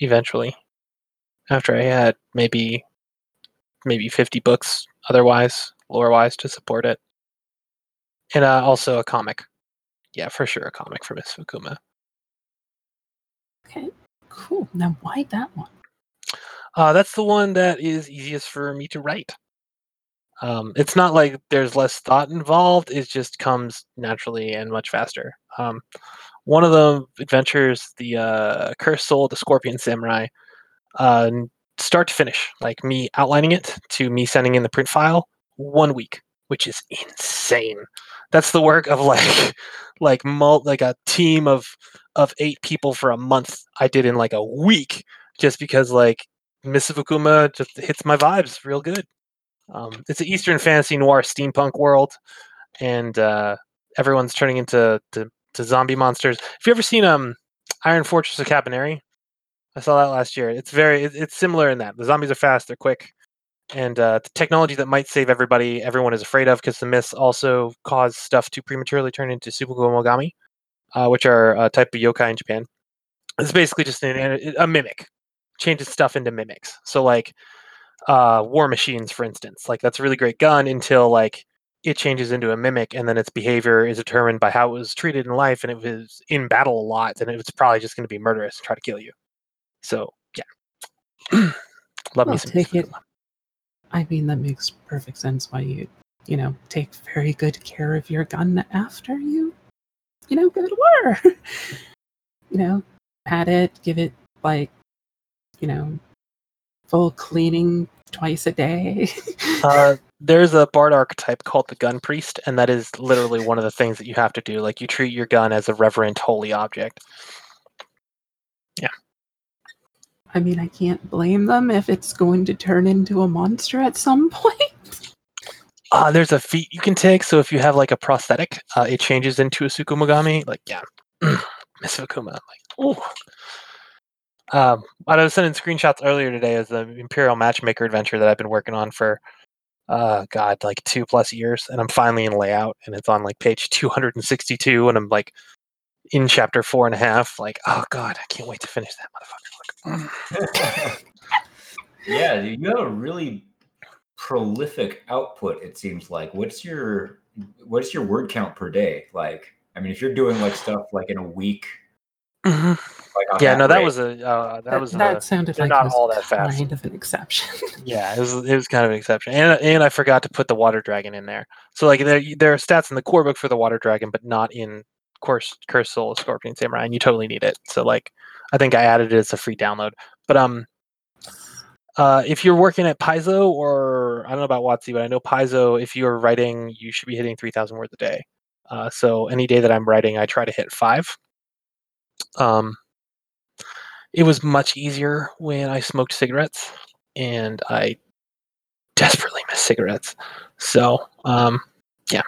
eventually. After I had maybe maybe fifty books otherwise lore wise to support it, and uh, also a comic. Yeah, for sure, a comic for Mists of Akuma. Okay cool now why that one Uh, that's the one that is easiest for me to write. Um, it's not like there's less thought involved; it just comes naturally and much faster. Um, one of the adventures, the uh, Cursed Soul, the Scorpion Samurai, uh, start to finish, like me outlining it to me sending in the print file, one week, which is insane. That's the work of like, like mul- like a team of of eight people for a month. I did in like a week, just because like Mists of Akuma just hits my vibes real good. Um, it's an Eastern fantasy noir steampunk world, and uh, everyone's turning into to, to zombie monsters. Have you ever seen um Iron Fortress of Kabaneri? I saw that last year. It's very it, it's similar in that the zombies are fast, they're quick, and uh, the technology that might save everybody, everyone is afraid of because the myths also cause stuff to prematurely turn into Mogami, uh, which are a type of yokai in Japan. It's basically just an, a mimic changes stuff into mimics. So like uh war machines for instance, like that's a really great gun until like it changes into a mimic and then its behavior is determined by how it was treated in life and if it was in battle a lot then it's probably just going to be murderous and try to kill you. So, yeah. Love me I'll some take it. I mean that makes perfect sense why you you know take very good care of your gun after you you know go to war you know pat it give it like you know full cleaning twice a day Uh, there's a bard archetype called the gun priest, and that is literally one of the things that you have to do. Like you treat your gun as a reverent, holy object. Yeah. I mean, I can't blame them if it's going to turn into a monster at some point. Uh, there's a feat you can take. So if you have like a prosthetic, uh, it changes into a Tsukumogami. Like, yeah, Mists of Akuma. Like, oh. Um, I was sending screenshots earlier today as the Imperial Matchmaker adventure that I've been working on for, uh, God, like two plus years, and I'm finally in layout, and it's on like page 262, and I'm like in chapter four and a half. Like, oh God, I can't wait to finish that motherfucker. yeah, you have a really prolific output. It seems like. What's your what's your word count per day? Like, I mean, if you're doing like stuff like in a week, Mhm. like on Yeah, no, that rate- was a uh, that was that a, sounded like not it was all that fast. kind of an exception. Yeah, it was it was kind of an exception, and and I forgot to put the water dragon in there. So like there there are stats in the core book for the water dragon, but not in course Curse Soul Scorpion Samurai, and you totally need it. So like I think I added it as a free download. But um, uh, if you're working at Paizo or I don't know about WotC, but I know Paizo, if you're writing, you should be hitting three thousand words a day. Uh, so any day that I'm writing, I try to hit five. Um, it was much easier when I smoked cigarettes, and I desperately miss cigarettes. So, um, yeah,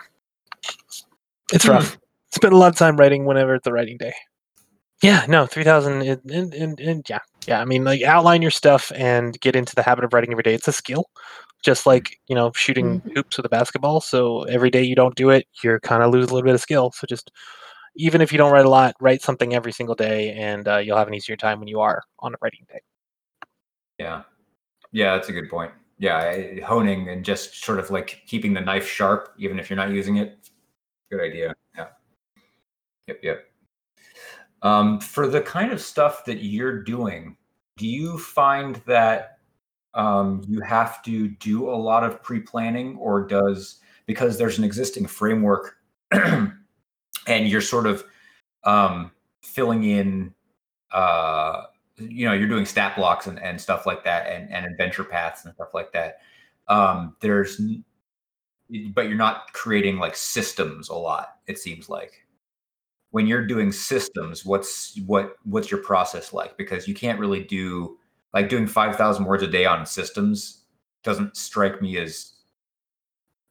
it's Hmm. rough. Spend a lot of time writing whenever it's the writing day. Yeah, no, three thousand, and, and, and, yeah, yeah. I mean, like outline your stuff and get into the habit of writing every day. It's a skill, just like you know shooting Mhm. hoops with a basketball. So every day you don't do it, you're kind of lose a little bit of skill. So just even if you don't write a lot, write something every single day, and uh, you'll have an easier time when you are on a writing day. Yeah. Yeah, that's a good point. Yeah, honing and just sort of like keeping the knife sharp, even if you're not using it. Good idea. Yeah. Yep, yep. Um, for the kind of stuff that you're doing, do you find that um, you have to do a lot of pre-planning, or does because there's an existing framework and you're sort of um, filling in, uh, you know, you're doing stat blocks and, and stuff like that, and, and adventure paths and stuff like that. Um, there's, but you're not creating like systems a lot. It seems like when you're doing systems, what's what what's your process like? Because you can't really do like doing five thousand words a day on systems doesn't strike me as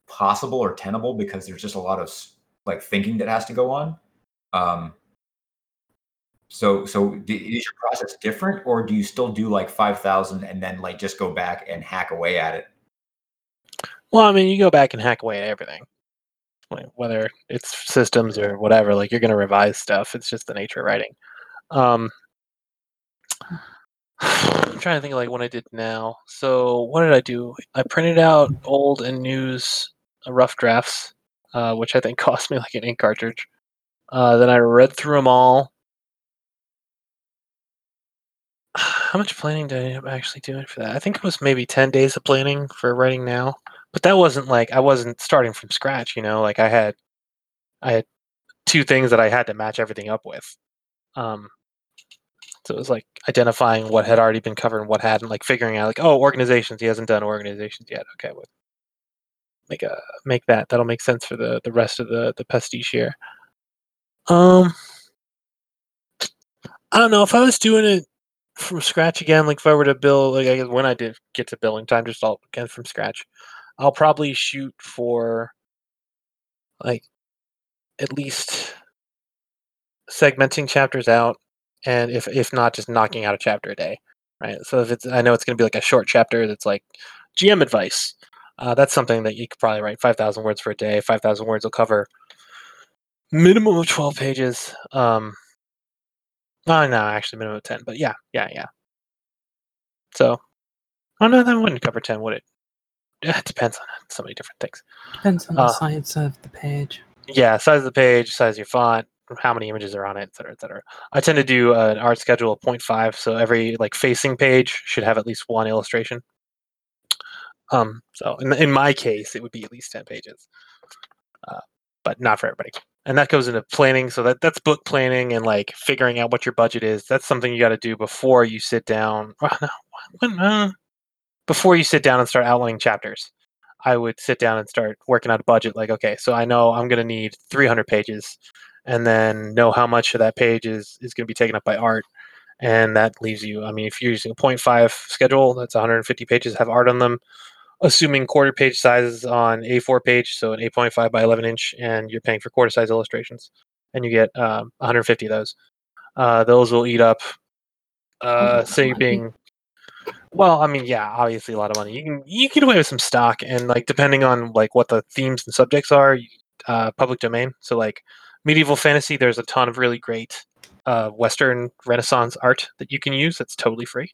possible or tenable because there's just a lot of like thinking that has to go on. Um, so so is your process different, or do you still do like five thousand and then like just go back and hack away at it? Well, I mean, you go back and hack away at everything, like, whether it's systems or whatever. Like you're going to revise stuff. It's just the nature of writing. Um, I'm trying to think of like what I did now. So what did I do? I printed out old and news rough drafts, uh, which I think cost me like an ink cartridge. Uh, then I read through them all. How much planning did I end up actually doing for that? I think it was maybe ten days of planning for writing now but that wasn't like I wasn't starting from scratch, you know. Like I had, I had two things that I had to match everything up with. Um, so it was like identifying what had already been covered and what hadn't, like figuring out like, oh, organizations. He hasn't done organizations yet. Okay, well, make a make that. That'll make sense for the the rest of the the pastiche here. Um, I don't know if I was doing it from scratch again. Like if I were to build, like I guess when I did get to building time, just all again from scratch. I'll probably shoot for like at least segmenting chapters out and if if not just knocking out a chapter a day right so if it's i know it's going to be like a short chapter that's like gm advice uh, that's something that you could probably write 5000 words for a day. 5000 words will cover minimum of 12 pages. Um oh no actually minimum of 10 but yeah yeah yeah. So oh no that wouldn't cover 10 would it? Yeah, it depends on so many different things. Depends on the Uh, size of the page. yeah size of the page size of your font how many images are on it et cetera et cetera. I tend to do an art schedule of 0.5 so every like facing page should have at least one illustration um so in, in my case it would be at least 10 pages uh, but not for everybody and that goes into planning so that that's book planning and like figuring out what your budget is that's something you got to do before you sit down uh, before you sit down and start outlining chapters I would sit down and start working out a budget. Like, okay, so I know I'm going to need 300 pages, and then know how much of that page is is going to be taken up by art, and that leaves you. I mean, if you're using a 0.5 schedule, that's 150 pages have art on them. Assuming quarter page sizes on A4 page, so an 8.5 by 11 inch, and you're paying for quarter size illustrations, and you get um, 150 of those. Uh, those will eat up. Uh, that's say money. being well, I mean, yeah, obviously a lot of money. You can you can get away with some stock, and like depending on like what the themes and subjects are, uh, public domain. So like medieval fantasy, there's a ton of really great uh, Western Renaissance art that you can use. That's totally free.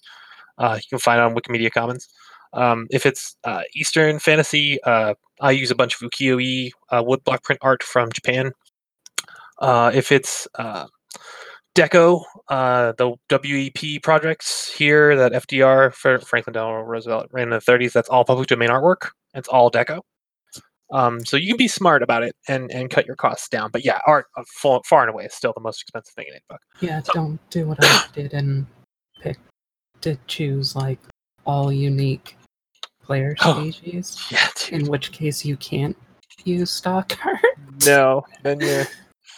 Uh, you can find it on Wikimedia Commons. Um, if it's uh, Eastern fantasy, uh, I use a bunch of ukiyo-e uh, wood block print art from Japan. Uh, if it's uh, Deco, uh, the WEP projects here that FDR, Franklin Delano Roosevelt, ran in the 30s, that's all public domain artwork. It's all Deco. Um, so you can be smart about it and, and cut your costs down. But yeah, art far, far and away is still the most expensive thing in a book. Yeah, So- don't do what I did and pick to choose like all unique player Oh. species. Yeah, In which case you can't use stock art. No, then you're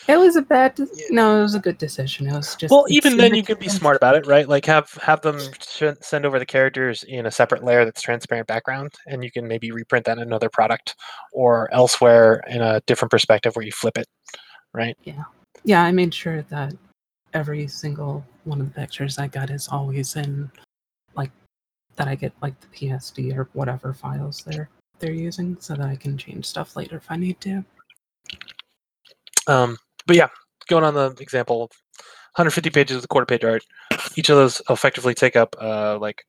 It was a bad. De- Yeah. No, it was a good decision. It was just. well. Even then, you can be smart about it, right? Like have have them sh- send over the characters in a separate layer that's transparent background, and you can maybe reprint that in another product or elsewhere in a different perspective where you flip it, right? Yeah, yeah. I made sure that every single one of the pictures I got is always in, that I get like the PSD or whatever files they're they're using, so that I can change stuff later if I need to. Um, but yeah, going on the example 150 pages of the quarter page art, each of those effectively take up uh, like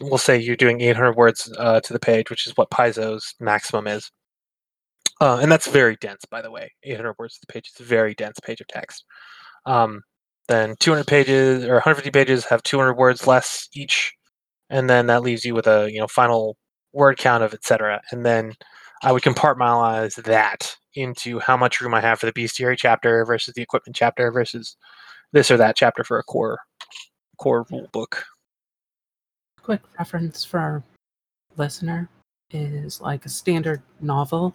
we'll say you're doing 800 words uh, to the page, which is what Paizo's maximum is. Uh, and that's very dense, by the way. 800 words to the page is a very dense page of text. Um, then 200 pages or 150 pages have 200 words less each, and then that leaves you with a you know final word count of etc. And then I would compartmentalize that into how much room I have for the bestiary chapter versus the equipment chapter versus this or that chapter for a core core rule book. Quick reference for our listener is like a standard novel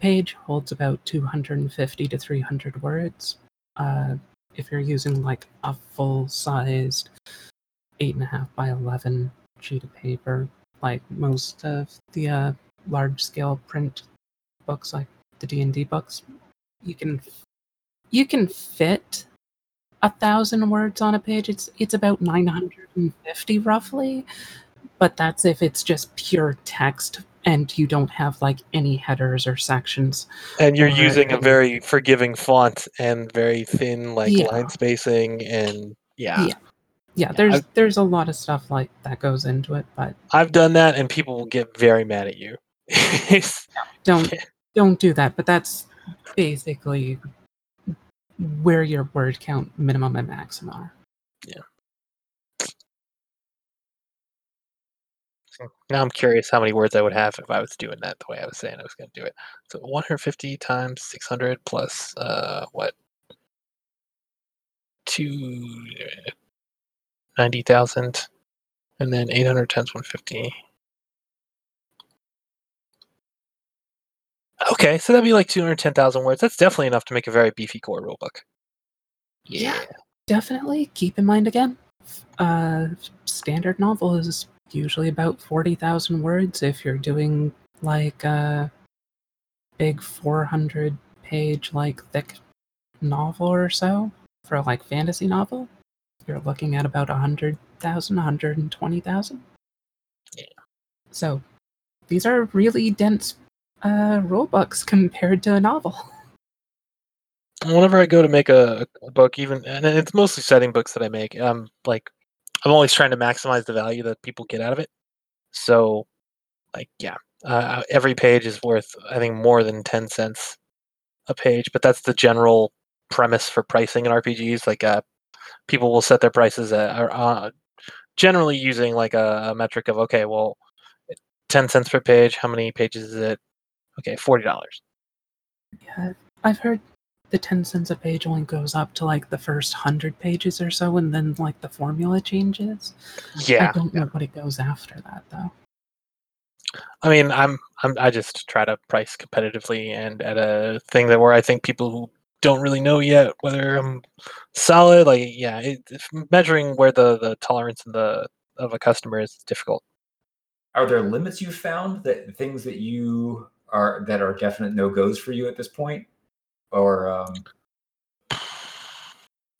page holds about 250 to 300 words. Uh, if you're using like a full sized eight and a half by 11 sheet of paper, like most of the uh, large scale print books, like the D and D books, you can you can fit a thousand words on a page. It's it's about 950 roughly, but that's if it's just pure text and you don't have like any headers or sections. And you're using a very forgiving font and very thin like Yeah. line spacing and yeah. Yeah. Yeah, there's there's a lot of stuff like that goes into it, but I've done that and people will get very mad at you. don't don't do that. But that's basically where your word count minimum and maximum are. Yeah. Now I'm curious how many words I would have if I was doing that the way I was saying I was going to do it. So 150 times 600 plus uh what? Two ninety thousand, and then 800 times 150. Okay, so that'd be like 210,000 words. That's definitely enough to make a very beefy core rulebook. Yeah. Definitely keep in mind again, uh, standard novel is usually about 40,000 words. If you're doing like a big 400 page, like thick novel or so for like fantasy novel, you're looking at about 100,000, 120,000. Yeah. So these are really dense uh, rule books compared to a novel. whenever I go to make a, a book, even and it's mostly setting books that I make, um, like I'm always trying to maximize the value that people get out of it. So, like, yeah, uh, every page is worth I think more than ten cents a page, but that's the general premise for pricing in RPGs. Like, uh, people will set their prices at are uh, generally using like a, a metric of okay, well, ten cents per page. How many pages is it? Okay, forty dollars. Yeah, I've heard the 10 cents a page only goes up to like the first 100 pages or so, and then like the formula changes. Yeah, I don't know what it goes after that though. I mean, I'm, I'm I just try to price competitively and at a thing that where I think people who don't really know yet whether I'm solid, like yeah, it, measuring where the the tolerance of the of a customer is difficult. Are there limits you found that things that you are that are definite no goes for you at this point, or um,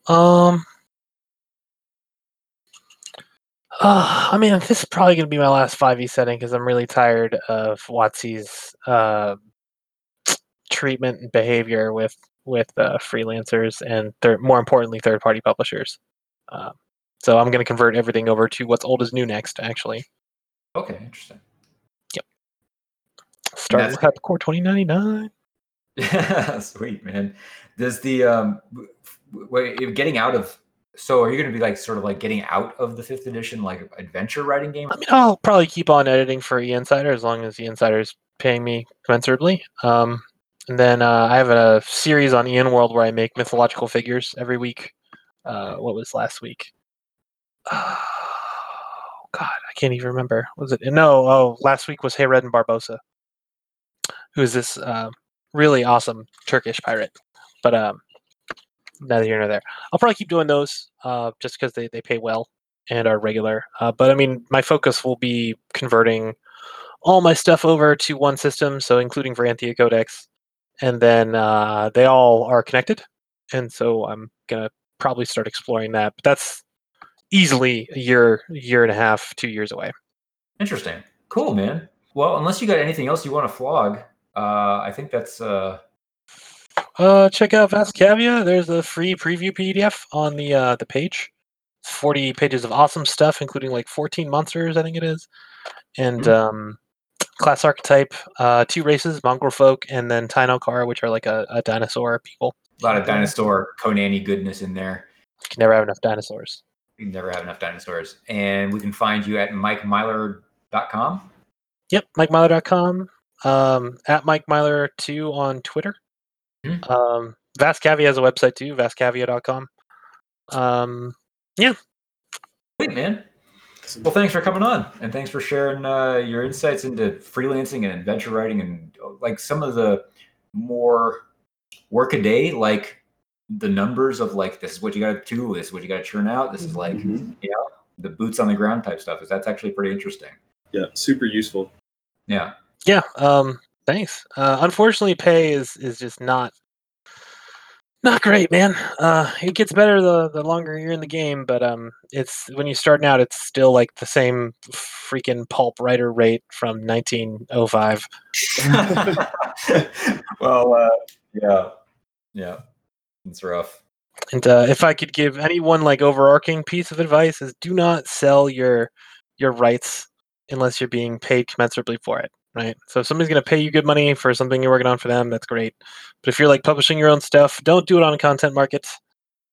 Um. Uh, I mean, this is probably going to be my last 5e setting because I'm really tired of WotC's uh, treatment and behavior with with uh, freelancers and third, more importantly, third party publishers. Um, so I'm going to convert everything over to what's old is new next. Actually, okay, interesting. Yep. Start with Core 2099. Yeah, sweet man. Does the um, wait, getting out of so are you going to be like sort of like getting out of the fifth edition like adventure writing game? I mean, I'll probably keep on editing for E Insider as long as E Insider is paying me commensurably. Um, and then uh, I have a series on EN World where I make mythological figures every week. Uh, what was last week? Oh God, I can't even remember. Was it no? Oh, last week was Hayreddin Barbarossa, who is this uh, really awesome Turkish pirate. But um, neither here nor there. I'll probably keep doing those uh, just because they, they pay well and are regular. Uh, but I mean, my focus will be converting all my stuff over to one system, so including Veranthea Codex, and then uh, they all are connected, and so I'm gonna probably start exploring that. But that's easily a year, year and a half, two years away. Interesting. Cool, man. Well, unless you got anything else you want to flog, uh, I think that's uh, Uh, check out Vast Kaviya. There's a free preview PDF on the uh, the page. It's 40 pages of awesome stuff, including like 14 monsters, I think it is, and Mhm. um, class archetype, uh, two races, mongrel folk, and then Tainokar, which are like a, a dinosaur people. a lot of dinosaur Konani goodness in there. You can never have enough dinosaurs. We never have enough dinosaurs. And we can find you at mikemyler.com. Yep, MikeMyler.com. Um, at Mike Myler two on Twitter. Mhm. Um, Vast Kaviya has a website too, vastkaviya.com. Um, Sweet man. Well, thanks for coming on, and thanks for sharing uh, your insights into freelancing and adventure writing, and like some of the more work a day, like the numbers of like this is what you got to do, this is what you got to churn out, this is like Mhm. the boots on the ground type stuff. Is that's actually pretty interesting. Yeah, super useful. Yeah. yeah. Um, thanks. Uh, unfortunately, pay is is just not not great, man. Uh, it gets better the the longer you're in the game, but um, it's when you're starting out, it's still like the same freaking pulp writer rate from 1905. well, uh, yeah, yeah, it's rough. And uh, if I could give anyone like overarching piece of advice is do not sell your your rights unless you're being paid commensurably for it, right? So if somebody's going to pay you good money for something you're working on for them, that's great. But if you're like publishing your own stuff, don't do it on a content market.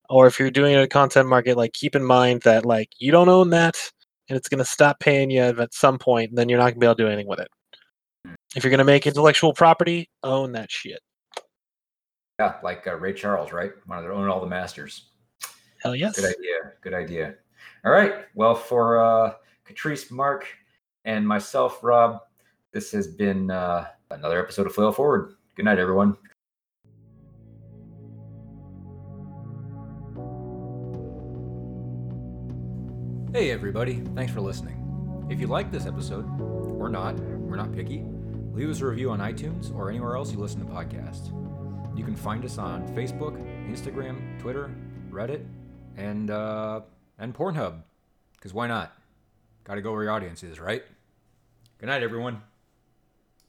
Or if you're doing it on a content market, like keep in mind that like you don't own that and it's going to stop paying you at some point, and then you're not going to be able to do anything with it. If you're going to make intellectual property, own that shit. Yeah, like uh, Ray Charles, right? One of their own all the masters. Hell yes. Good idea. Good idea. All right. Well, for uh, Catrice, Mark, and myself, Rob, this has been uh, another episode of Flail Forward. Good night, everyone. Hey, everybody. Thanks for listening. If you like this episode, or not, we're not picky, leave us a review on iTunes or anywhere else you listen to podcasts. You can find us on Facebook, Instagram, Twitter, Reddit, and uh, and Pornhub. Because why not? Got to go where your audience is, right? Good night, everyone.